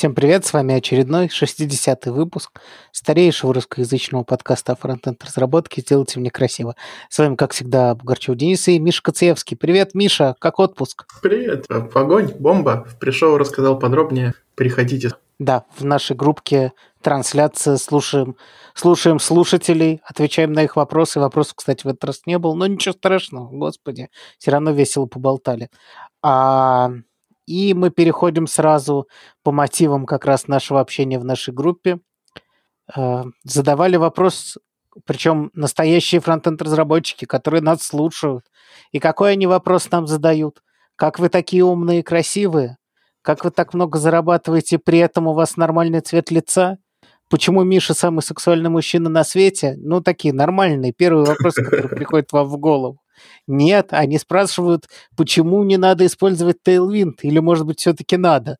Всем привет, с вами очередной 60-й выпуск старейшего русскоязычного подкаста о фронтенд разработке «Сделайте мне красиво». С вами, как всегда, Бугорчев Денис и Миша Коцеевский. Привет, Миша, как отпуск? Привет, огонь, бомба. Пришел, рассказал подробнее, приходите. Да, в нашей группке трансляция слушаем, слушаем слушателей, отвечаем на их вопросы. Вопросов, кстати, в этот раз не было, но ничего страшного, господи, все равно весело поболтали. А и мы переходим сразу по мотивам как раз нашего общения в нашей группе. Э, задавали вопрос, причем настоящие фронтенд-разработчики, которые нас слушают. И какой они вопрос нам задают? Как вы такие умные и красивые? Как вы так много зарабатываете, при этом у вас нормальный цвет лица? Почему Миша самый сексуальный мужчина на свете? Ну, такие нормальные. Первый вопрос, который приходит вам в голову. Нет, они спрашивают, почему не надо использовать Tailwind, или, может быть, все-таки надо.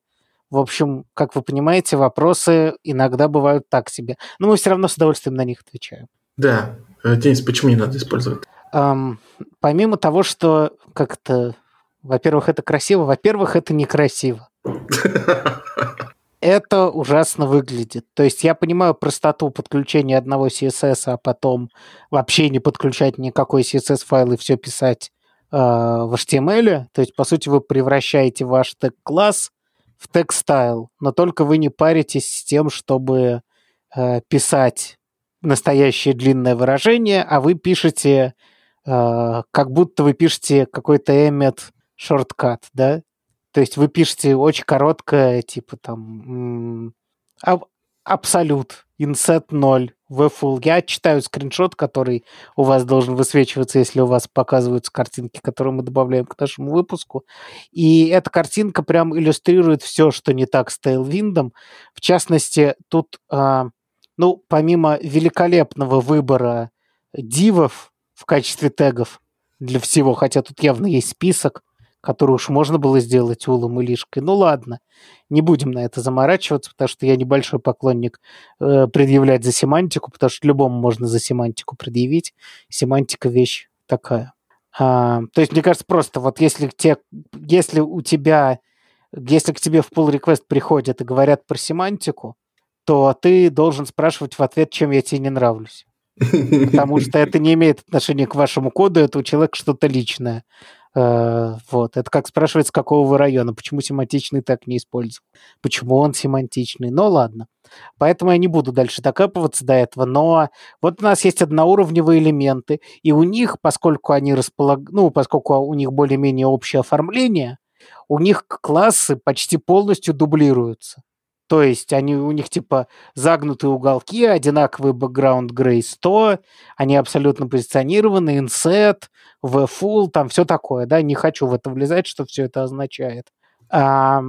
В общем, как вы понимаете, вопросы иногда бывают так себе. Но мы все равно с удовольствием на них отвечаем. Да. Э, Денис, почему не надо использовать? Эм, помимо того, что как-то, во-первых, это красиво, во-первых, это некрасиво. это ужасно выглядит. То есть я понимаю простоту подключения одного CSS, а потом вообще не подключать никакой CSS-файл и все писать э, в HTML. То есть, по сути, вы превращаете ваш тег-класс в тег-стайл, но только вы не паритесь с тем, чтобы э, писать настоящее длинное выражение, а вы пишете, э, как будто вы пишете какой-то emmet шорткат, да? То есть вы пишете очень короткое, типа там аб- абсолют, inset 0, vfull. Я читаю скриншот, который у вас должен высвечиваться, если у вас показываются картинки, которые мы добавляем к нашему выпуску. И эта картинка прям иллюстрирует все, что не так с Tailwind. В частности, тут, а, ну, помимо великолепного выбора дивов в качестве тегов для всего, хотя тут явно есть список, которую уж можно было сделать улом и лишкой. Ну ладно, не будем на это заморачиваться, потому что я небольшой поклонник э, предъявлять за семантику, потому что любому можно за семантику предъявить. Семантика вещь такая. А, то есть, мне кажется, просто вот если, те, если у тебя, если к тебе в pull request приходят и говорят про семантику, то ты должен спрашивать в ответ, чем я тебе не нравлюсь. Потому что это не имеет отношения к вашему коду, это у человека что-то личное. Э, вот. Это как спрашивать, с какого вы района, почему семантичный так не использовал, почему он семантичный. Ну ладно. Поэтому я не буду дальше докапываться до этого, но вот у нас есть одноуровневые элементы, и у них, поскольку они располаг... ну, поскольку у них более-менее общее оформление, у них классы почти полностью дублируются. То есть они, у них типа загнутые уголки, одинаковый бэкграунд грей 100, они абсолютно позиционированы, inset, v-full, там все такое, да, не хочу в это влезать, что все это означает. А,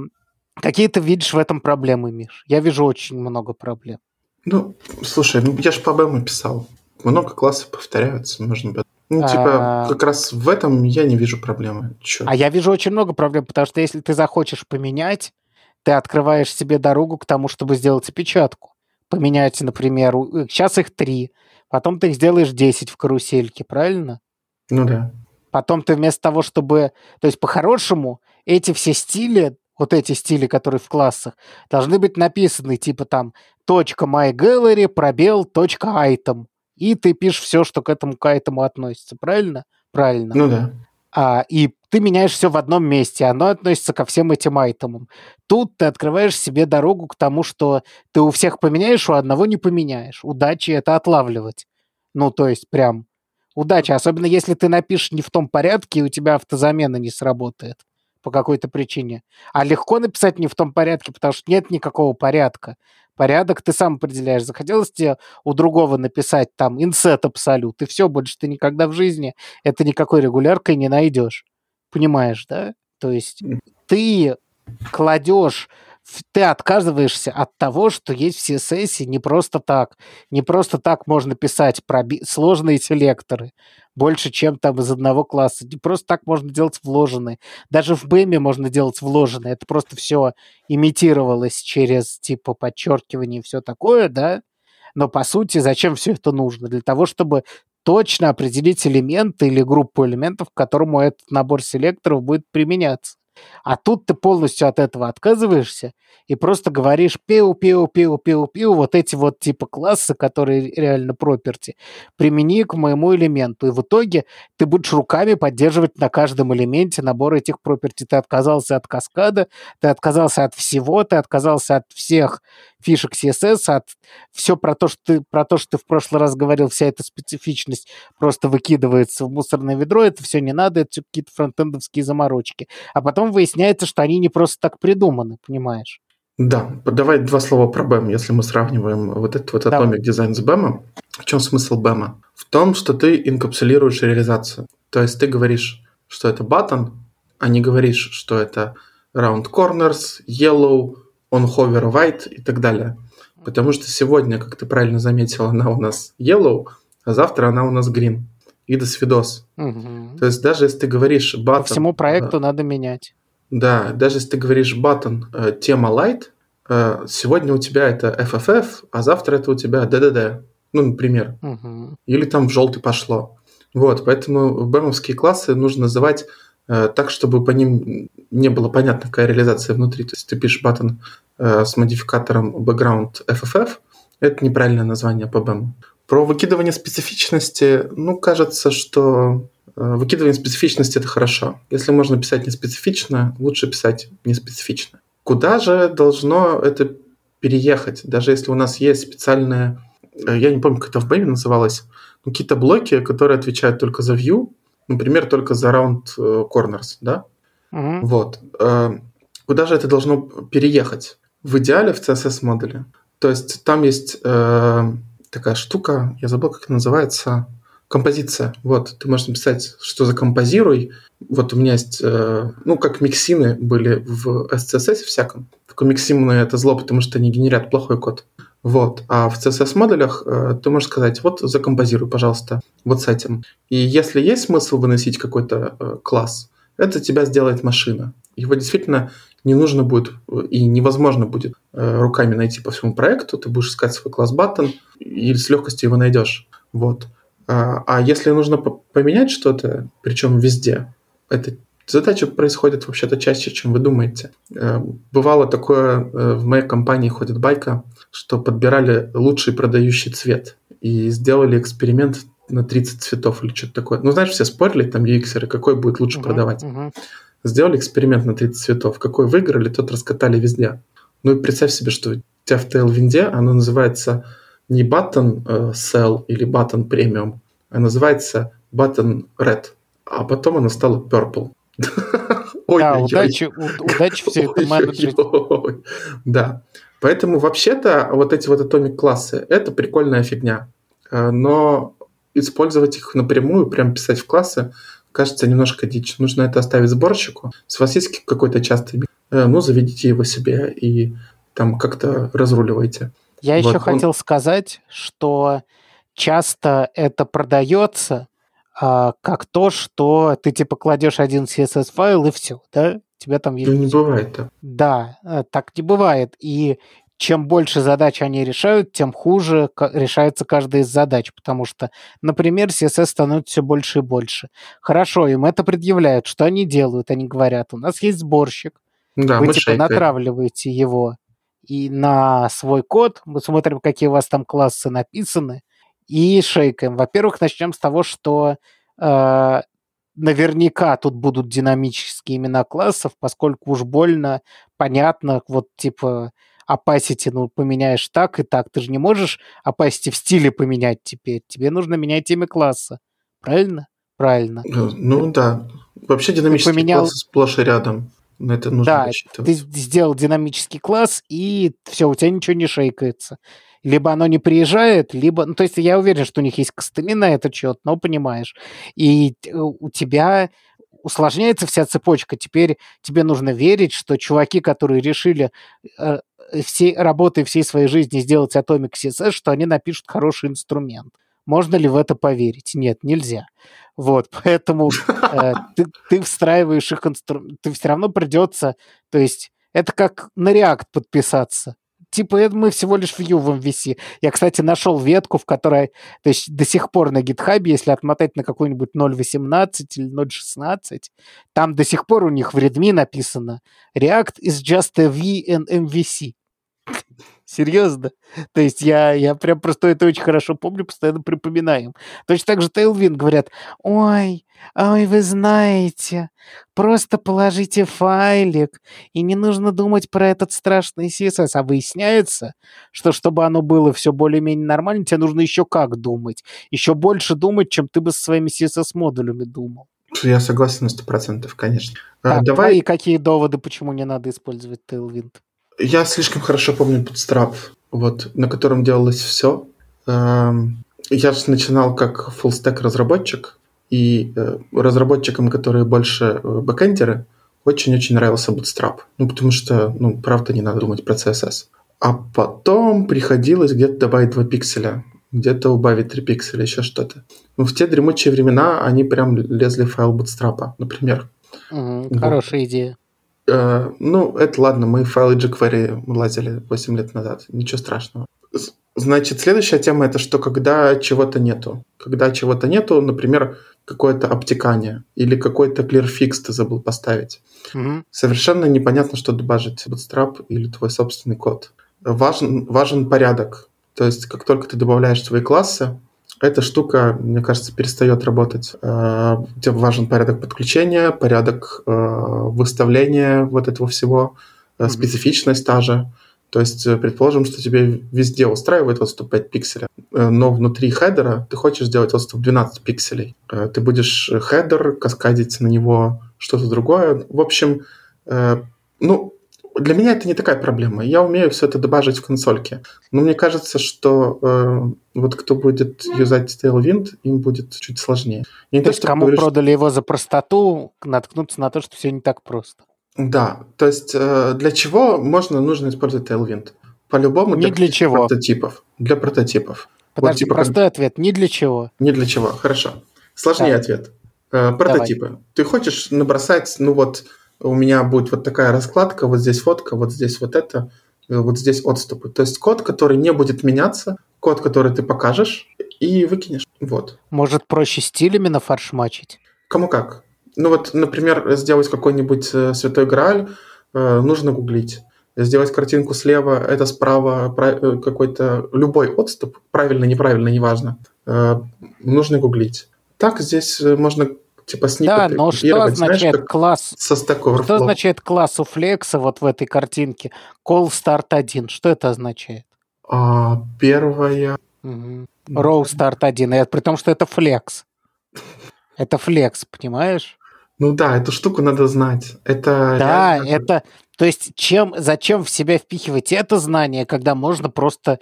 какие ты видишь в этом проблемы, Миш? Я вижу очень много проблем. Ну, слушай, ну, я же проблемы писал. Много классов повторяются, нужно бы ну, типа, а... как раз в этом я не вижу проблемы. Чё? А я вижу очень много проблем, потому что если ты захочешь поменять, ты открываешь себе дорогу к тому, чтобы сделать опечатку. Поменять, например, сейчас их три, потом ты их сделаешь 10 в карусельке, правильно? Ну да. Потом ты вместо того, чтобы... То есть по-хорошему эти все стили, вот эти стили, которые в классах, должны быть написаны типа там .mygallery, пробел, .item. И ты пишешь все, что к этому к этому относится, правильно? Правильно. Ну да. А, и ты меняешь все в одном месте, оно относится ко всем этим айтемам. Тут ты открываешь себе дорогу к тому, что ты у всех поменяешь, у одного не поменяешь. Удачи это отлавливать. Ну, то есть прям удача. Особенно если ты напишешь не в том порядке, и у тебя автозамена не сработает по какой-то причине. А легко написать не в том порядке, потому что нет никакого порядка. Порядок ты сам определяешь. Захотелось тебе у другого написать там инсет абсолют, и все, больше ты никогда в жизни это никакой регуляркой не найдешь. Понимаешь, да? То есть ты кладешь ты отказываешься от того, что есть все сессии не просто так. Не просто так можно писать проби- сложные селекторы больше, чем там из одного класса. Не просто так можно делать вложенные. Даже в БЭМе можно делать вложенные. Это просто все имитировалось через типа подчеркивание и все такое, да? Но по сути, зачем все это нужно? Для того, чтобы точно определить элементы или группу элементов, к которому этот набор селекторов будет применяться. А тут ты полностью от этого отказываешься и просто говоришь пиу, пиу, пиу, пиу, пиу, вот эти вот типа классы, которые реально проперти, примени к моему элементу. И в итоге ты будешь руками поддерживать на каждом элементе набор этих проперти. Ты отказался от каскада, ты отказался от всего, ты отказался от всех фишек CSS, от все про то, что ты, про то, что ты в прошлый раз говорил, вся эта специфичность просто выкидывается в мусорное ведро, это все не надо, это какие-то фронтендовские заморочки. А потом выясняется, что они не просто так придуманы, понимаешь? Да, давай два слова про BEM, если мы сравниваем вот этот вот Atomic Design с BEM. В чем смысл BEM? В том, что ты инкапсулируешь реализацию. То есть ты говоришь, что это button, а не говоришь, что это round corners, yellow, on hover white и так далее. Потому что сегодня, как ты правильно заметил, она у нас yellow, а завтра она у нас green. И до свидос. Угу. То есть даже если ты говоришь button... По всему проекту э, надо менять. Да, даже если ты говоришь button э, тема light, э, сегодня у тебя это FFF, а завтра это у тебя DDD, ну, например. Угу. Или там в желтый пошло. Вот, поэтому бэмовские классы нужно называть так, чтобы по ним не было понятно, какая реализация внутри. То есть ты пишешь button э, с модификатором background FFF, это неправильное название по BEM. Про выкидывание специфичности, ну, кажется, что Э, выкидывание специфичности – это хорошо. Если можно писать неспецифично, лучше писать неспецифично. Куда же должно это переехать? Даже если у нас есть специальные, э, я не помню, как это в Baby называлось, но какие-то блоки, которые отвечают только за view, например, только за round э, corners, да? Uh-huh. Вот. Куда же это должно переехать? В идеале в CSS-модуле. То есть там есть такая штука, я забыл, как это называется, Композиция. Вот, ты можешь написать, что за композируй. Вот у меня есть, э, ну, как миксины были в SCSS всяком. Только миксины это зло, потому что они генерят плохой код. Вот. А в CSS-модулях э, ты можешь сказать, вот закомпозируй, пожалуйста, вот с этим. И если есть смысл выносить какой-то э, класс, это тебя сделает машина. Его действительно не нужно будет и невозможно будет э, руками найти по всему проекту. Ты будешь искать свой класс button и с легкостью его найдешь. Вот. А, а если нужно поменять что-то, причем везде, эта задача происходит вообще-то чаще, чем вы думаете. Э, бывало такое, э, в моей компании ходит байка, что подбирали лучший продающий цвет и сделали эксперимент на 30 цветов или что-то такое. Ну, знаешь, все спорили, там UX, какой будет лучше uh-huh, продавать. Uh-huh. Сделали эксперимент на 30 цветов. Какой выиграли, тот раскатали везде. Ну и представь себе, что у тебя в Tailwind оно называется не button э, sell или button premium, а называется button red, а потом она стала purple. Да, удачи, удачи все это менеджерить. Да. Поэтому вообще-то вот эти вот atomic классы это прикольная фигня. Э, но использовать их напрямую, прям писать в классы, кажется немножко дичь. Нужно это оставить сборщику. С вас есть какой-то частый э, ну, заведите его себе и там как-то разруливайте. Я вот, еще он... хотел сказать, что часто это продается как то, что ты типа кладешь один CSS файл и все, да? Тебя там есть. Ну, не бывает так. Да, э, так не бывает. И чем больше задач они решают, тем хуже решается каждая из задач, потому что, например, CSS становится все больше и больше. Хорошо, им это предъявляют. Что они делают? Они говорят, у нас есть сборщик, да, вы типа натравливаете его и на свой код, мы смотрим, какие у вас там классы написаны, и шейкаем. Во-первых, начнем с того, что э, наверняка тут будут динамические имена классов, поскольку уж больно понятно, вот типа opacity, ну, поменяешь так и так. Ты же не можешь opacity в стиле поменять теперь. Тебе нужно менять имя класса. Правильно? Правильно. Э, ну да. Вообще динамические поменял... классы сплошь и рядом. На это нужно да, ты сделал динамический класс, и все, у тебя ничего не шейкается либо оно не приезжает, либо... Ну, то есть я уверен, что у них есть костыли на этот счет, но понимаешь. И э, у тебя усложняется вся цепочка. Теперь тебе нужно верить, что чуваки, которые решили э, всей работой всей своей жизни сделать Atomic CSS, что они напишут хороший инструмент. Можно ли в это поверить? Нет, нельзя. Вот, поэтому э, ты, ты встраиваешь их инструмент, ты все равно придется, то есть это как на React подписаться типа, мы всего лишь view в MVC. Я, кстати, нашел ветку, в которой, то есть до сих пор на GitHub, если отмотать на какой-нибудь 0.18 или 0.16, там до сих пор у них в Redmi написано React is just a V and MVC. Серьезно. То есть я, я прям просто это очень хорошо помню, постоянно припоминаю. Точно так же Tailwind говорят, ой, ой, вы знаете, просто положите файлик, и не нужно думать про этот страшный CSS. А выясняется, что чтобы оно было все более-менее нормально, тебе нужно еще как думать. Еще больше думать, чем ты бы со своими CSS-модулями думал. Я согласен на сто процентов, конечно. Так, а, давай... И какие доводы, почему не надо использовать Tailwind? Я слишком хорошо помню Bootstrap, вот, на котором делалось все. Эм, я же начинал как full-stack разработчик, и э, разработчикам, которые больше э, бэкэндеры, очень-очень нравился Bootstrap. Ну, потому что, ну, правда, не надо думать про CSS. А потом приходилось где-то добавить 2 пикселя, где-то убавить 3 пикселя, еще что-то. Ну, в те дремучие времена они прям лезли в файл Bootstrap, например. Угу, вот. Хорошая идея. Э, ну, это ладно, мы файлы jQuery лазили 8 лет назад, ничего страшного. Значит, следующая тема это что когда чего-то нету. Когда чего-то нету, например, какое-то обтекание или какой-то clear fix ты забыл поставить. Угу. Совершенно непонятно, что добавить Bootstrap или твой собственный код. Важен, важен порядок. То есть, как только ты добавляешь свои классы, эта штука, мне кажется, перестает работать. Э, тебе важен порядок подключения, порядок э, выставления вот этого всего, mm-hmm. специфичность та же. То есть, предположим, что тебе везде устраивает отступ 5 пикселей, но внутри хедера ты хочешь сделать отступ 12 пикселей. Ты будешь header каскадить на него что-то другое. В общем, ну, для меня это не такая проблема. Я умею все это добавить в консольке. Но мне кажется, что э, вот кто будет юзать Tailwind, им будет чуть сложнее. Не то, то есть кому говоришь... продали его за простоту, наткнуться на то, что все не так просто. Да, то есть э, для чего можно, нужно использовать Tailwind? По-любому не для чего. прототипов. Для прототипов. Подожди, вот, типа, простой как... ответ. Не для чего. Не для чего, хорошо. Сложнее да. ответ. Э, прототипы. Давай. Ты хочешь набросать, ну вот, у меня будет вот такая раскладка, вот здесь фотка, вот здесь вот это, э, вот здесь отступы. То есть код, который не будет меняться, код, который ты покажешь и выкинешь. Вот. Может, проще стилями на фарш мачить? Кому как. Ну вот, например, сделать какой-нибудь э, святой грааль, э, нужно гуглить. Сделать картинку слева, это справа какой-то любой отступ, правильно, неправильно, неважно, нужно гуглить. Так здесь можно типа Да, но что означает знаешь, класс? Со Что означает класс у флекса вот в этой картинке? Call start 1. Что это означает? А, первая... Угу. Row start 1. И при том, что это флекс. Это флекс, понимаешь? Ну да, эту штуку надо знать. Это да, реально... это... То есть чем, зачем в себя впихивать это знание, когда можно просто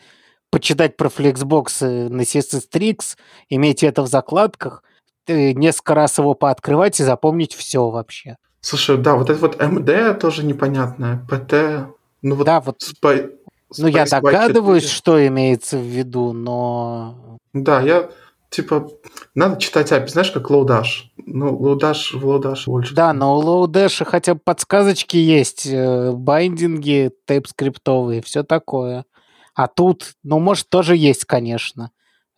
почитать про флексбоксы на CSS Tricks, иметь это в закладках, несколько раз его пооткрывать и запомнить все вообще. Слушай, да, вот это вот МД тоже непонятное, ПТ, ну вот... Да, вот... Спай... Ну, я догадываюсь, что имеется в виду, но... Да, я, типа, надо читать API, знаешь, как Lodash. Ну, Lodash в Lodash больше. Да, но у Lodash хотя бы подсказочки есть, э, байдинги, тейп-скриптовые, все такое. А тут, ну, может, тоже есть, конечно.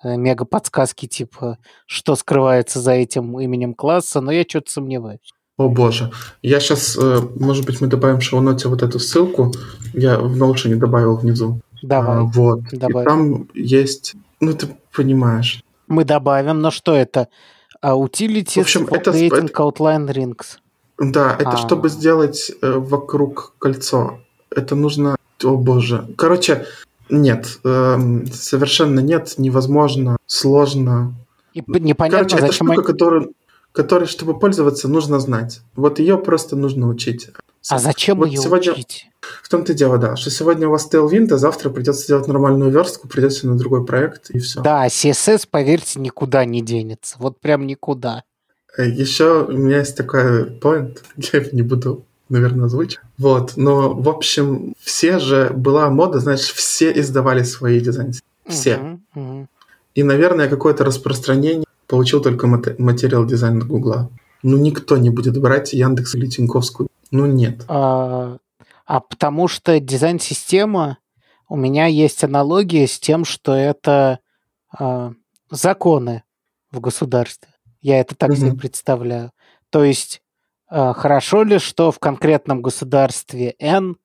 Э, мега подсказки типа, что скрывается за этим именем класса, но я что-то сомневаюсь. О боже. Я сейчас, э, может быть, мы добавим в шоу-ноте вот эту ссылку. Я в не добавил внизу. Давай. А, вот. Добавь. И там есть, ну ты понимаешь. Мы добавим, но что это? А utilities в общем, это, creating это, outline rings. Да, это а. чтобы сделать э, вокруг кольцо. Это нужно... О боже. Короче, нет, э, совершенно нет, невозможно, сложно. И непонятно, Короче, это штука, которую, которой, чтобы пользоваться, нужно знать. Вот ее просто нужно учить. А зачем вот ее сегодня... учить? В том-то и дело, да, что сегодня у вас Tailwind, а завтра придется делать нормальную верстку, придется на другой проект, и все. Да, CSS, поверьте, никуда не денется. Вот прям никуда. Э, Еще у меня есть такой point, я не буду наверное, озвучу. Вот, но, в общем, все же, была мода, знаешь, все издавали свои дизайны. Все. Uh-huh, uh-huh. И, наверное, какое-то распространение получил только материал дизайн от Гугла. Ну, никто не будет брать Яндекс или Тиньковскую. Ну, нет. А, а потому что дизайн-система у меня есть аналогия с тем, что это э, законы в государстве. Я это так mm-hmm. себе представляю. То есть хорошо ли, что в конкретном государстве N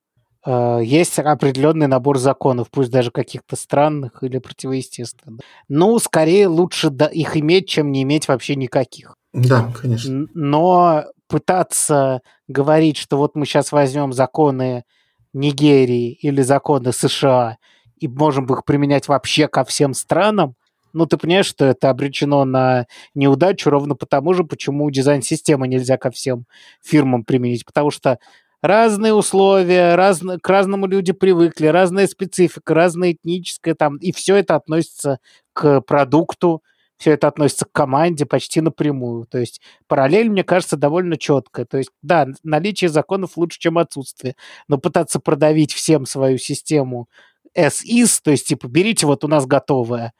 э, есть определенный набор законов, пусть даже каких-то странных или противоестественных. Ну, скорее лучше их иметь, чем не иметь вообще никаких. Да, конечно. Но пытаться говорить, что вот мы сейчас возьмем законы Нигерии или законы США и можем их применять вообще ко всем странам, ну, ты понимаешь, что это обречено на неудачу ровно потому же, почему дизайн-системы нельзя ко всем фирмам применить. Потому что разные условия, раз, к разному люди привыкли, разная специфика, разная этническая там, и все это относится к продукту, все это относится к команде почти напрямую. То есть параллель, мне кажется, довольно четкая. То есть, да, наличие законов лучше, чем отсутствие, но пытаться продавить всем свою систему as is, то есть, типа, берите, вот у нас готовое,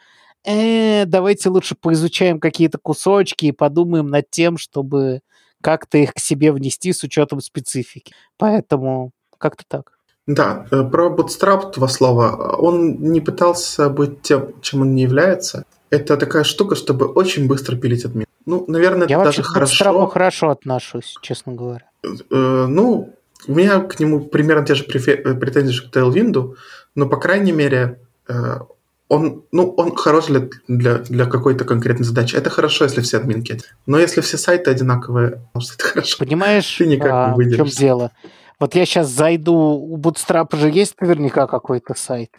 э, давайте лучше поизучаем какие-то кусочки и подумаем над тем, чтобы как-то их к себе внести с учетом специфики. Поэтому как-то так. Да, э, про Bootstrap два слова. Он не пытался быть тем, чем он не является. Это такая штука, чтобы очень быстро пилить админ. Ну, наверное, Я это даже хорошо. Я вообще хорошо отношусь, честно говоря. Э, ну, у меня к нему примерно те же претензии, что к Tailwind, но, по крайней мере, э, он, ну, он хорош для, для, для какой-то конкретной задачи. Это хорошо, если все админки. Но если все сайты одинаковые, может, это хорошо. Понимаешь, Ты никак а, не в чем дело? Вот я сейчас зайду, у Bootstrap же есть наверняка какой-то сайт.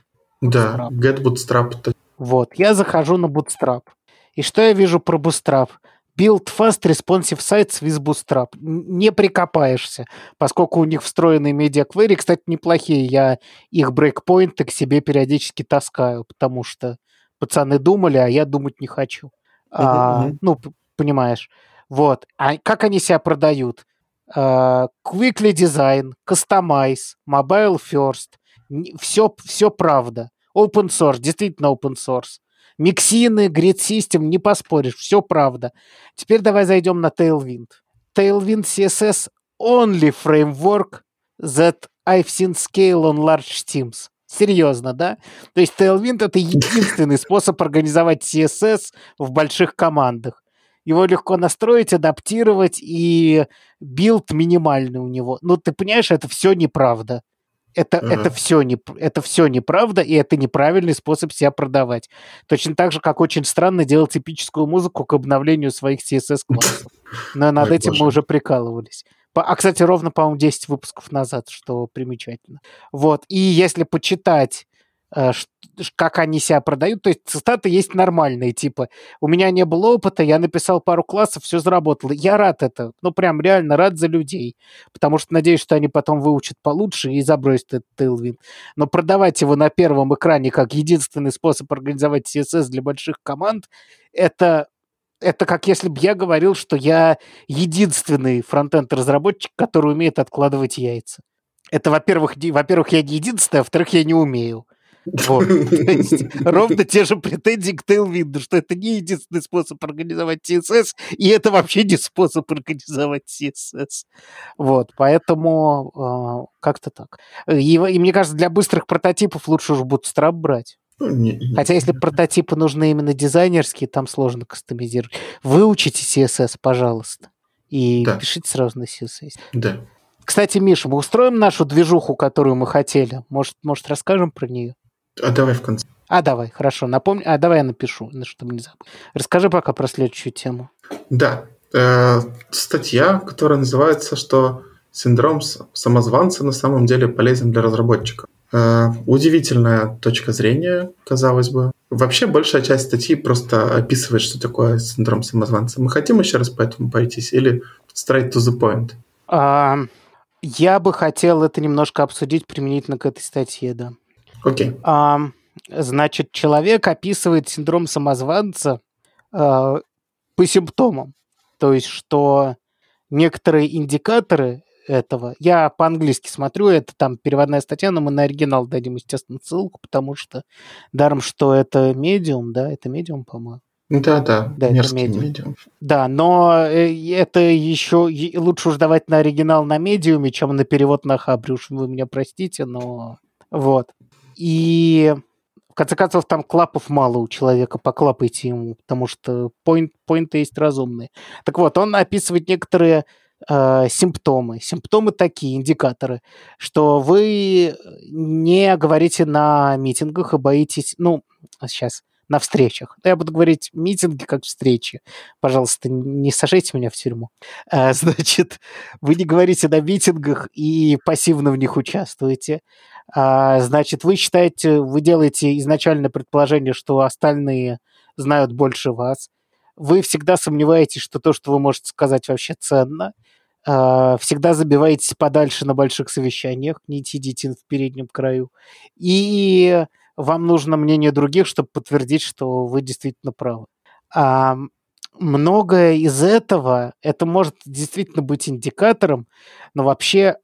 Да, Get Bootstrap. Вот, я захожу на Bootstrap. И что я вижу про Bootstrap? Build Fast Responsive Sites with Bootstrap. Не прикопаешься, поскольку у них встроенные медиаквери, кстати, неплохие. Я их брейкпоинты к себе периодически таскаю, потому что пацаны думали, а я думать не хочу. А, uh-huh. Ну, понимаешь. Вот. А как они себя продают? Uh, quickly Design, Customize, Mobile First. Все, все правда. Open source, действительно open source. Миксины, Grid System, не поспоришь, все правда. Теперь давай зайдем на Tailwind. Tailwind CSS only framework that I've seen scale on large teams. Серьезно, да? То есть Tailwind — это единственный способ организовать CSS в больших командах. Его легко настроить, адаптировать, и билд минимальный у него. Ну, ты понимаешь, это все неправда. Это, uh-huh. это, все не, это все неправда, и это неправильный способ себя продавать. Точно так же, как очень странно делать эпическую музыку к обновлению своих CSS-классов. Но над этим мы уже прикалывались. А, кстати, ровно, по-моему, 10 выпусков назад, что примечательно. Вот. И если почитать как они себя продают. То есть цитаты есть нормальные, типа «У меня не было опыта, я написал пару классов, все заработало». Я рад это, ну прям реально рад за людей, потому что надеюсь, что они потом выучат получше и забросят этот Tailwind. Но продавать его на первом экране как единственный способ организовать CSS для больших команд, это это как если бы я говорил, что я единственный фронтенд-разработчик, который умеет откладывать яйца. Это, во-первых, во-первых, я не единственный, а во-вторых, я не умею. Вот. ровно те же претензии к Tailwind, что это не единственный способ организовать CSS, и это вообще не способ организовать CSS. Вот, поэтому э, как-то так. И, и мне кажется, для быстрых прототипов лучше уж Bootstrap брать. Ну, Хотя если прототипы нужны именно дизайнерские, там сложно кастомизировать. Выучите CSS, пожалуйста, и да. пишите сразу на CSS. Да. Кстати, Миша, мы устроим нашу движуху, которую мы хотели. Может, может расскажем про нее? А давай в конце. А, давай, хорошо, напомни. А, давай я напишу, чтобы не забыть. Расскажи пока про следующую тему. Да. Э, статья, которая называется, что синдром самозванца на самом деле полезен для разработчика. Э, удивительная точка зрения, казалось бы. Вообще, большая часть статьи просто описывает, что такое синдром самозванца. Мы хотим еще раз по этому пойтись или straight to the point? А, я бы хотел это немножко обсудить применительно к этой статье, да. Окей. Okay. А, значит, человек описывает синдром самозванца а, по симптомам. То есть, что некоторые индикаторы этого. Я по-английски смотрю, это там переводная статья, но мы на оригинал дадим, естественно, ссылку, потому что даром, что это медиум, да, это медиум, по-моему. Да, да, да это медиум. медиум. Да, но э, это еще лучше уж давать на оригинал на медиуме, чем на перевод на хабре. Уж вы меня простите, но вот. И в конце концов, там клапов мало у человека, поклапайте ему, потому что point, поинты есть разумные. Так вот, он описывает некоторые э, симптомы. Симптомы такие, индикаторы, что вы не говорите на митингах и боитесь, ну, сейчас, на встречах. Я буду говорить митинги как встречи. Пожалуйста, не сажайте меня в тюрьму. А, значит, вы не говорите на митингах и пассивно в них участвуете. А, значит, вы считаете, вы делаете изначально предположение, что остальные знают больше вас. Вы всегда сомневаетесь, что то, что вы можете сказать, вообще ценно. А, всегда забиваетесь подальше на больших совещаниях, не сидите в переднем краю. И вам нужно мнение других, чтобы подтвердить, что вы действительно правы. А, многое из этого, это может действительно быть индикатором, но вообще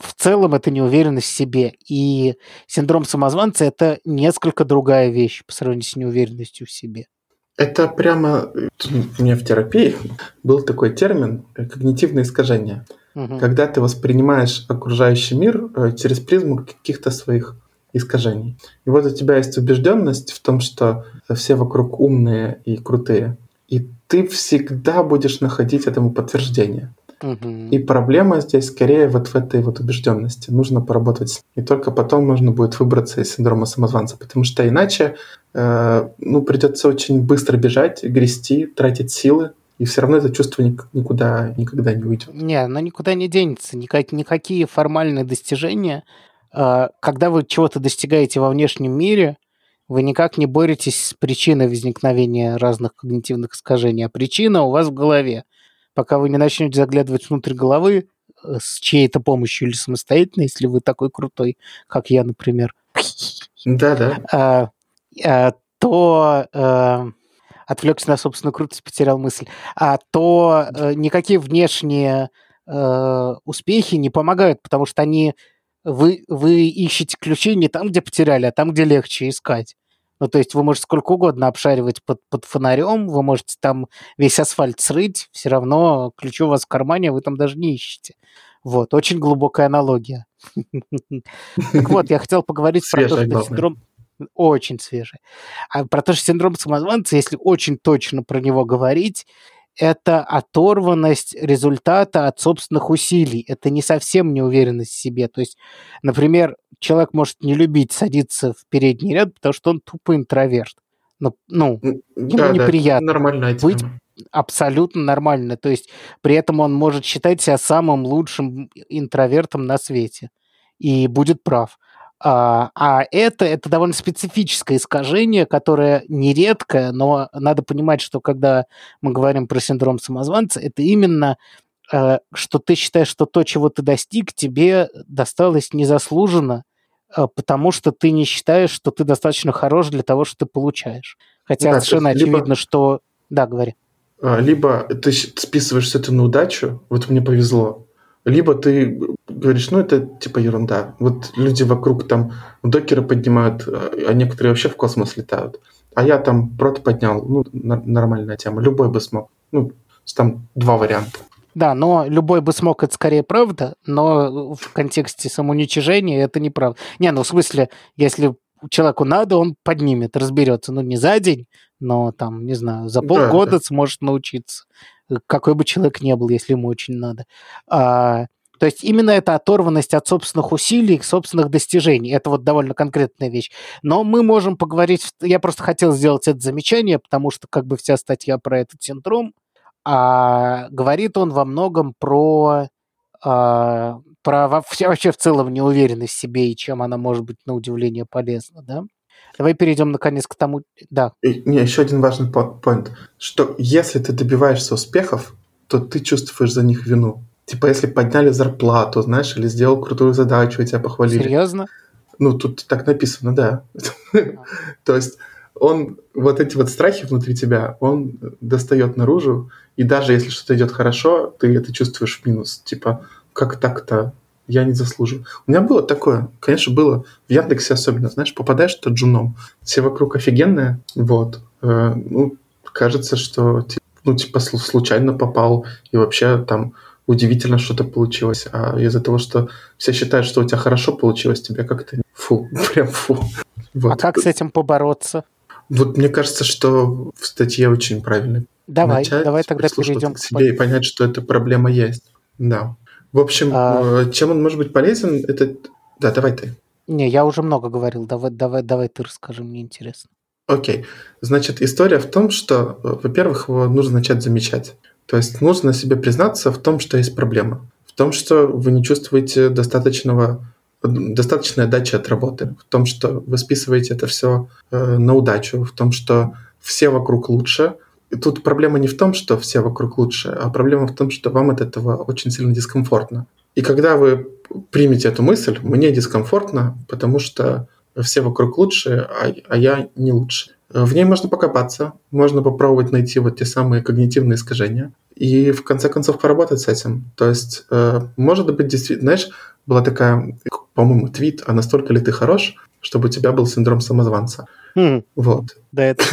в целом это неуверенность в себе. И синдром самозванца – это несколько другая вещь по сравнению с неуверенностью в себе. Это прямо у меня в терапии был такой термин когнитивное искажение. Угу. Когда ты воспринимаешь окружающий мир э, через призму каких-то своих искажений. И вот у тебя есть убежденность в том, что все вокруг умные и крутые. И ты всегда будешь находить этому подтверждение. И проблема здесь скорее вот в этой вот убежденности. Нужно поработать. И только потом можно будет выбраться из синдрома самозванца. Потому что иначе э, ну, придется очень быстро бежать, грести, тратить силы. И все равно это чувство никуда никогда не уйдет. Не, оно никуда не денется. Никак, никакие формальные достижения. Э, когда вы чего-то достигаете во внешнем мире, вы никак не боретесь с причиной возникновения разных когнитивных искажений, а причина у вас в голове пока вы не начнете заглядывать внутрь головы э, с чьей-то помощью или самостоятельно, если вы такой крутой, как я, например. Да-да. А, а, то а, отвлекся на собственную крутость, потерял мысль. А то а, никакие внешние успехи не помогают, потому что они вы, вы ищете ключи не там, где потеряли, а там, где легче искать. Ну, то есть вы можете сколько угодно обшаривать под, под фонарем, вы можете там весь асфальт срыть, все равно ключи у вас в кармане, вы там даже не ищете. Вот, очень глубокая аналогия. Так вот, я хотел поговорить про то, что синдром... Очень свежий. А про то, что синдром самозванца, если очень точно про него говорить, это оторванность результата от собственных усилий. Это не совсем неуверенность в себе. То есть, например, человек может не любить садиться в передний ряд, потому что он тупо интроверт. Ну, ну ему да, неприятно. Да, нормальная тема. Быть абсолютно нормально. То есть при этом он может считать себя самым лучшим интровертом на свете. И будет прав. А, а это, это довольно специфическое искажение, которое нередкое, но надо понимать, что когда мы говорим про синдром самозванца, это именно э, что ты считаешь, что то, чего ты достиг, тебе досталось незаслуженно, э, потому что ты не считаешь, что ты достаточно хорош для того, что ты получаешь. Хотя да, совершенно либо... очевидно, что... Да, говори. А, либо ты списываешь это на удачу, вот мне повезло, либо ты говоришь, ну это типа ерунда. Вот люди вокруг там докеры поднимают, а некоторые вообще в космос летают. А я там прот поднял, ну нормальная тема. Любой бы смог. Ну, там два варианта. Да, но любой бы смог, это скорее правда, но в контексте самоуничижения это неправда. Не, ну в смысле, если человеку надо, он поднимет, разберется. Ну, не за день, но там, не знаю, за полгода да, да. сможет научиться какой бы человек ни был, если ему очень надо. А, то есть именно эта оторванность от собственных усилий, собственных достижений, это вот довольно конкретная вещь. Но мы можем поговорить, я просто хотел сделать это замечание, потому что как бы вся статья про этот синдром, а говорит он во многом про, а, про вообще, вообще в целом неуверенность в себе и чем она может быть на удивление полезна, да? Давай перейдем наконец к тому, да. И, не, еще один важный поинт, что если ты добиваешься успехов, то ты чувствуешь за них вину. Типа, если подняли зарплату, знаешь, или сделал крутую задачу, и тебя похвалили. Серьезно? Ну, тут так написано, да. То есть он, вот эти вот страхи внутри тебя, он достает наружу, и даже если что-то идет хорошо, ты это чувствуешь в минус. Типа, как так-то? Я не заслужил. У меня было такое, конечно, было в Яндексе особенно, знаешь, попадаешь туда джуном, все вокруг офигенные, вот, э, ну, кажется, что, ну, типа, случайно попал, и вообще там удивительно что-то получилось. А из-за того, что все считают, что у тебя хорошо получилось, тебе как-то фу, прям фу. Вот. А как с этим побороться? Вот мне кажется, что в статье очень правильно. Давай, начать, давай тогда перейдем к себе и понять, что эта проблема есть. Да. В общем, а... Э, чем он может быть полезен, это... Да, давай ты. Не, я уже много говорил. Давай, давай, давай ты расскажи, мне интересно. Окей. Значит, история в том, что, э, во-первых, его нужно начать замечать. То есть нужно себе признаться в том, что есть проблема. В том, что вы не чувствуете достаточного достаточной отдачи от работы, в том, что вы списываете это все э, на удачу, в том, что все вокруг лучше. И тут проблема не в том, что все вокруг лучше, а проблема в том, что вам от этого очень сильно дискомфортно. И когда вы примете эту мысль, мне дискомфортно, потому что все вокруг лучше, а, а я не лучше. В ней можно покопаться, можно попробовать найти вот те самые когнитивные искажения и в конце концов поработать с этим. То есть, э, может быть, действительно, знаешь, была такая, по-моему, твит, а настолько ли ты хорош, чтобы у тебя был синдром самозванца. Mm. Вот. Да, это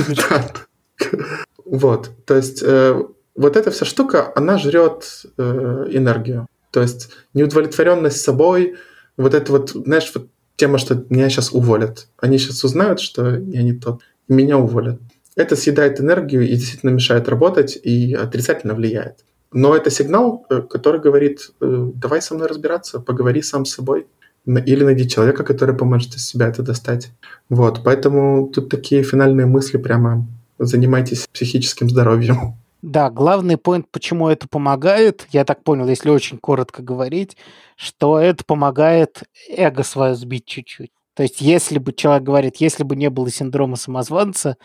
Вот, то есть э, вот эта вся штука, она жрет э, энергию. То есть неудовлетворенность собой, вот это вот, знаешь, вот тема, что меня сейчас уволят. Они сейчас узнают, что я не тот, меня уволят. Это съедает энергию и действительно мешает работать и отрицательно влияет. Но это сигнал, э, который говорит, э, давай со мной разбираться, поговори сам с собой. Или найди человека, который поможет из себя это достать. Вот, поэтому тут такие финальные мысли прямо занимайтесь психическим здоровьем. Да, главный поинт, почему это помогает, я так понял, если очень коротко говорить, что это помогает эго свое сбить чуть-чуть. То есть, если бы человек говорит, если бы не было синдрома самозванца,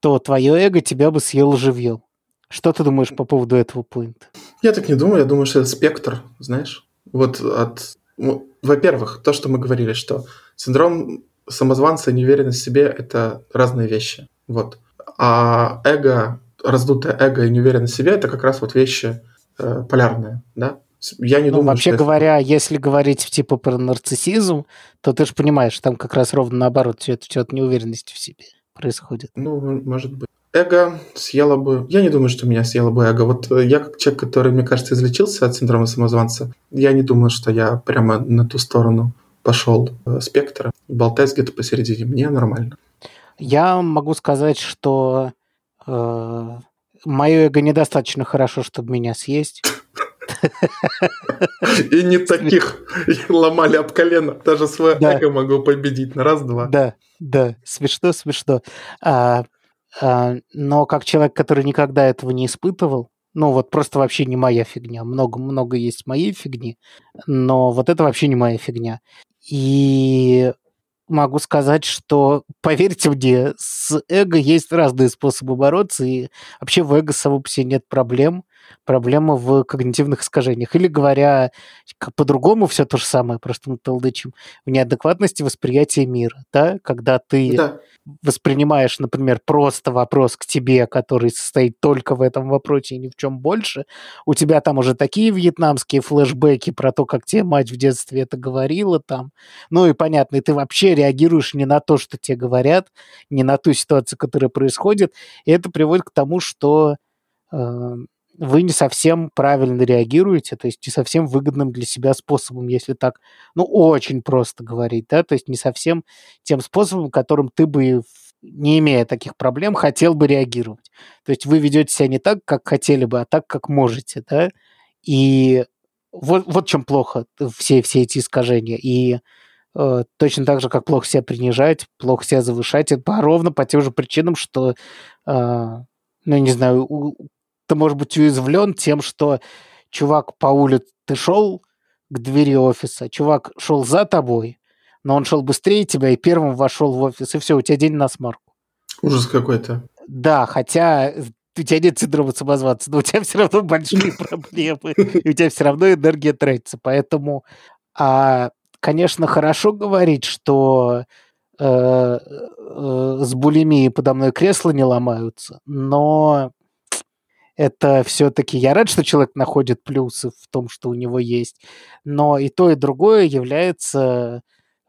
то твое эго тебя бы съел живьем. Что ты думаешь по поводу этого поинта? Я так не думаю, я думаю, что это спектр, знаешь. Вот от... Ну, во-первых, то, что мы говорили, что синдром самозванца и неуверенность в себе – это разные вещи. Вот. А эго, раздутое эго и неуверенность в себе – это как раз вот вещи э, полярные, да? Я не ну, думаю, вообще что говоря, это... если говорить типа про нарциссизм, то ты же понимаешь, там как раз ровно наоборот, все это, все это неуверенность в себе происходит. Ну, может быть эго съело бы... Я не думаю, что меня съело бы эго. Вот э, я как человек, который, мне кажется, излечился от синдрома самозванца, я не думаю, что я прямо на ту сторону пошел э, спектра. Болтать где-то посередине. Мне нормально. Я могу сказать, что э, мое эго недостаточно хорошо, чтобы меня съесть. И не таких ломали об колено. Даже свое эго могу победить на раз-два. Да, да, смешно, смешно. А, а, но как человек, который никогда этого не испытывал, ну вот просто вообще не моя фигня. Много-много есть моей фигни, но вот это вообще не моя фигня. И могу сказать, что, поверьте мне, с эго есть разные способы бороться, и вообще в эго само по нет проблем проблема в когнитивных искажениях. Или говоря по-другому, все то же самое, просто мы толдычим, в неадекватности восприятия мира, да, когда ты да. воспринимаешь, например, просто вопрос к тебе, который состоит только в этом вопросе и ни в чем больше, у тебя там уже такие вьетнамские флешбеки про то, как тебе мать в детстве это говорила там, ну и понятно, и ты вообще реагируешь не на то, что тебе говорят, не на ту ситуацию, которая происходит, и это приводит к тому, что э, вы не совсем правильно реагируете, то есть не совсем выгодным для себя способом, если так, ну, очень просто говорить, да, то есть не совсем тем способом, которым ты бы, не имея таких проблем, хотел бы реагировать. То есть вы ведете себя не так, как хотели бы, а так, как можете, да, и вот, вот чем плохо все, все эти искажения. И э, точно так же, как плохо себя принижать, плохо себя завышать, это ровно по тем же причинам, что, э, ну, не знаю, ты, может быть, уязвлен тем, что чувак по улице, ты шел к двери офиса, чувак шел за тобой, но он шел быстрее тебя и первым вошел в офис, и все, у тебя день на смарку. Ужас какой-то. Да, хотя у тебя нет синдрома самозванца, но у тебя все равно большие проблемы, и у тебя все равно энергия тратится. Поэтому, а, конечно, хорошо говорить, что э, э, с булимией подо мной кресла не ломаются, но это все-таки я рад, что человек находит плюсы в том, что у него есть, но и то, и другое является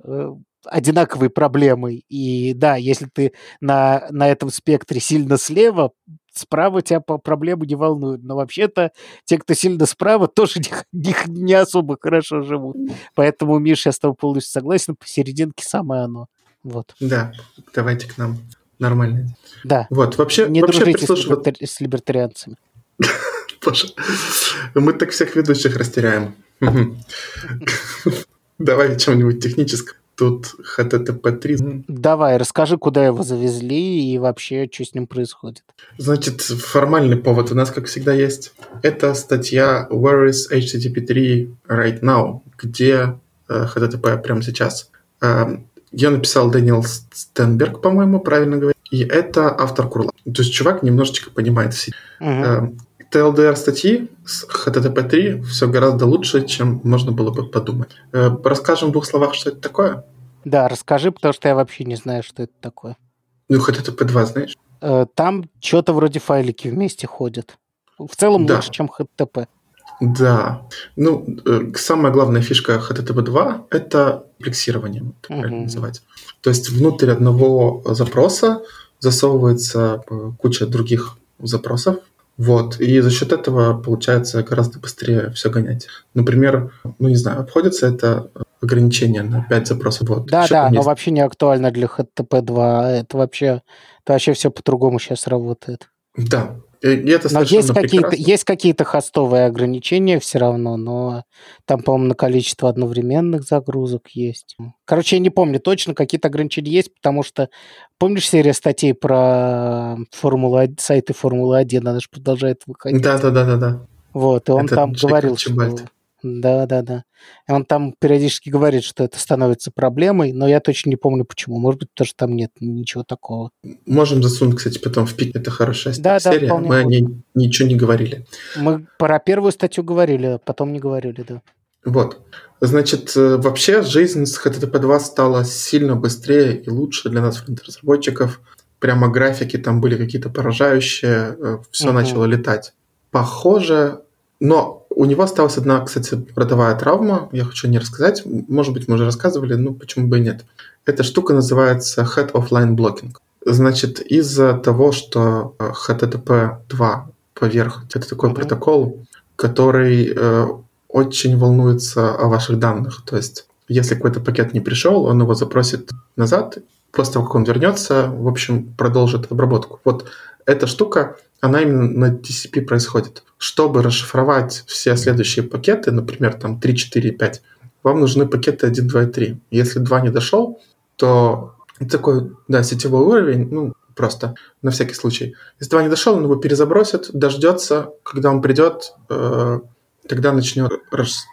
э, одинаковой проблемой. И да, если ты на, на этом спектре сильно слева, справа тебя по проблемы не волнуют. Но вообще-то те, кто сильно справа, тоже не, не, не особо хорошо живут. Поэтому, Миша, я с тобой полностью согласен, посерединке самое оно. Вот. Да, давайте к нам нормально. Да. Вот, вообще, не вообще дружите прислушив... с, либертари... с либертарианцами. Боже, мы так всех ведущих растеряем. Давай чем-нибудь техническое. Тут HTTP 3. Давай, расскажи, куда его завезли и вообще, что с ним происходит. Значит, формальный повод у нас, как всегда, есть. Это статья Where is HTTP 3 right now? Где HTTP прямо сейчас? Ее написал Дэниел Стенберг, по-моему, правильно говорю. И это автор Курла. То есть чувак немножечко понимает все. Uh-huh. TLDR статьи с HTTP 3 все гораздо лучше, чем можно было бы подумать. Э, расскажем в двух словах, что это такое? Да, расскажи, потому что я вообще не знаю, что это такое. Ну, HTTP 2 знаешь? Э, там что-то вроде файлики вместе ходят. В целом да. лучше, чем HTTP. Да. Ну, э, самая главная фишка HTTP 2 – это комплексирование, правильно uh-huh. называть. То есть внутрь одного запроса засовывается куча других запросов, вот. И за счет этого получается гораздо быстрее все гонять. Например, ну не знаю, обходится это ограничение на 5 запросов. Вот. Да, да, но вообще не актуально для HTTP 2. Это вообще, это вообще все по-другому сейчас работает. Да, и это но есть какие-то, есть какие-то хостовые ограничения все равно, но там, по-моему, на количество одновременных загрузок есть. Короче, я не помню точно, какие-то ограничения есть, потому что помнишь серия статей про Формула, сайты Формулы-1, она же продолжает выходить. Да-да-да-да. Вот, и он это там говорил, что... Да, да, да. И он там периодически говорит, что это становится проблемой, но я точно не помню почему. Может быть, потому что там нет ничего такого. Можем засунуть, кстати, потом в пик. Это хорошая да, серия. Да, Мы о ней ничего не говорили. Мы про первую статью говорили, а потом не говорили, да. Вот. Значит, э, вообще жизнь с HTTP 2 стала сильно быстрее и лучше для нас, разработчиков. Прямо графики там были какие-то поражающие, э, все угу. начало летать. Похоже, но у него осталась одна, кстати, родовая травма. Я хочу не рассказать. Может быть, мы уже рассказывали, ну почему бы и нет. Эта штука называется Head of Line Blocking. Значит, из-за того, что э, HTTP 2 поверх, это такой mm-hmm. протокол, который э, очень волнуется о ваших данных. То есть, если какой-то пакет не пришел, он его запросит назад, после того, как он вернется, в общем, продолжит обработку. Вот эта штука она именно на TCP происходит. Чтобы расшифровать все следующие пакеты, например, там 3, 4, 5, вам нужны пакеты 1, 2 и 3. Если 2 не дошел, то такой, да, сетевой уровень, ну, просто на всякий случай. Если 2 не дошел, он его перезабросит, дождется, когда он придет, э, тогда начнет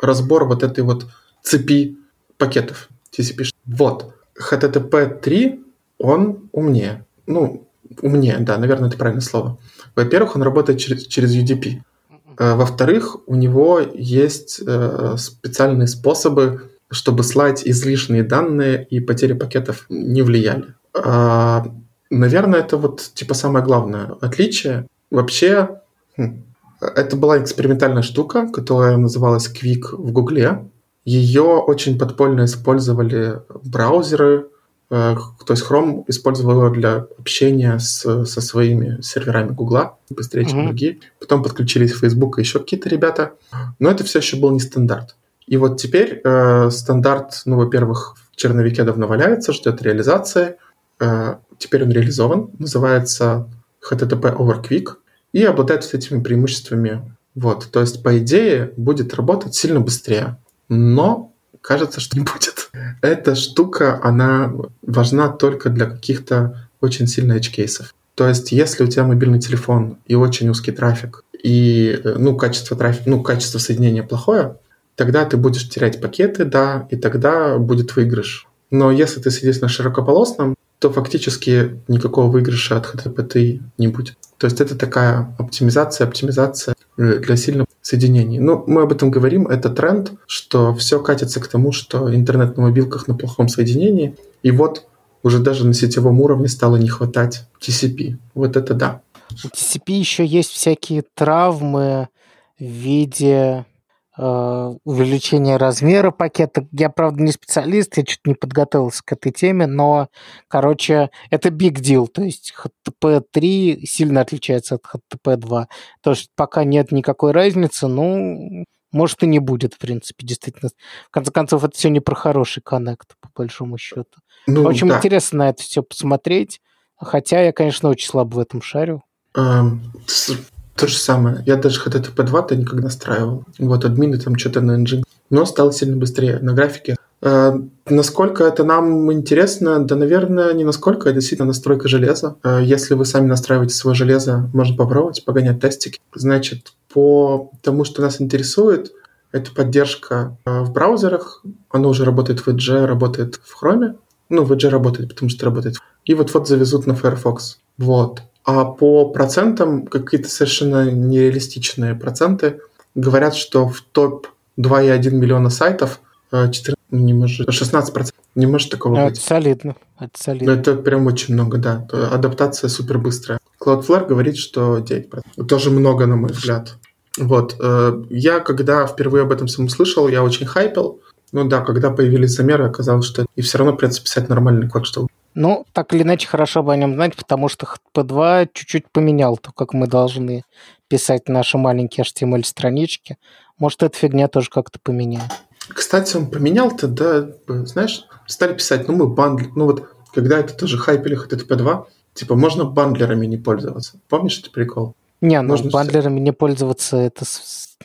разбор вот этой вот цепи пакетов TCP. Вот. HTTP 3, он умнее. Ну, умнее, да, наверное, это правильное слово. Во-первых, он работает через, через UDP. Э, во-вторых, у него есть э, специальные способы, чтобы слать излишние данные и потери пакетов не влияли. А, наверное, это вот типа самое главное отличие. Вообще, хм, это была экспериментальная штука, которая называлась Quick в Гугле. Ее очень подпольно использовали браузеры, Э, то есть Chrome использовал его для общения с, со своими серверами Гугла быстрее, чем mm-hmm. другие. Потом подключились Facebook и еще какие-то ребята. Но это все еще был не стандарт. И вот теперь э, стандарт, ну, во-первых, в черновике давно валяется, ждет реализации. Э, теперь он реализован. Называется HTTP over Quick и обладает вот этими преимуществами. Вот, то есть, по идее, будет работать сильно быстрее. Но кажется, что не будет. Эта штука, она важна только для каких-то очень сильных edge-кейсов. То есть, если у тебя мобильный телефон и очень узкий трафик, и ну, качество трафика, ну, качество соединения плохое, тогда ты будешь терять пакеты, да, и тогда будет выигрыш. Но если ты сидишь на широкополосном, то фактически никакого выигрыша от HTTP не будет. То есть это такая оптимизация, оптимизация э, для сильных соединений. Ну, мы об этом говорим, это тренд, что все катится к тому, что интернет на мобилках на плохом соединении, и вот уже даже на сетевом уровне стало не хватать TCP. Вот это да. У TCP еще есть всякие травмы в виде э, увеличение размера пакета. Я, правда, не специалист, я чуть не подготовился к этой теме, но, короче, это big deal. То есть HTTP 3 сильно отличается от HTTP 2. То есть пока нет никакой разницы, ну, может и не будет, в принципе, действительно. В конце концов, это все не про хороший коннект, по большому счету. Ну, Очень да. интересно на это все посмотреть. Хотя я, конечно, очень слабо в этом шарю. То же самое. Я даже HTTP 2-то никогда настраивал. Вот, админы там что-то на engine. Но стало сильно быстрее на графике. Э, насколько это нам интересно? Да, наверное, не насколько. Это действительно настройка железа. Э, если вы сами настраиваете свое железо, можно попробовать, погонять тестики. Значит, по тому, что нас интересует, это поддержка э, в браузерах. Оно уже работает в Edge, работает в Chrome. Ну, в Edge работает, потому что работает. И вот-вот завезут на Firefox. Вот. А по процентам какие-то совершенно нереалистичные проценты говорят, что в топ 2,1 миллиона сайтов 14, э, не может, 16 процентов. Не может такого ну, быть. Это солидно. Это солидно. Это прям очень много, да. Адаптация супер быстрая. Cloudflare говорит, что 9%. Тоже много, на мой взгляд. Вот. Э, я, когда впервые об этом всем услышал, я очень хайпел. Ну да, когда появились замеры, оказалось, что и все равно придется писать нормальный код, чтобы ну, так или иначе, хорошо бы о нем знать, потому что HTTP2 чуть-чуть поменял то, как мы должны писать наши маленькие HTML-странички. Может, эта фигня тоже как-то поменяет. Кстати, он поменял-то, да, знаешь, стали писать, ну, мы бандли, ну, вот, когда это тоже хайпили HTTP2, типа, можно бандлерами не пользоваться. Помнишь этот прикол? Не, ну, можно бандлерами все... не пользоваться, это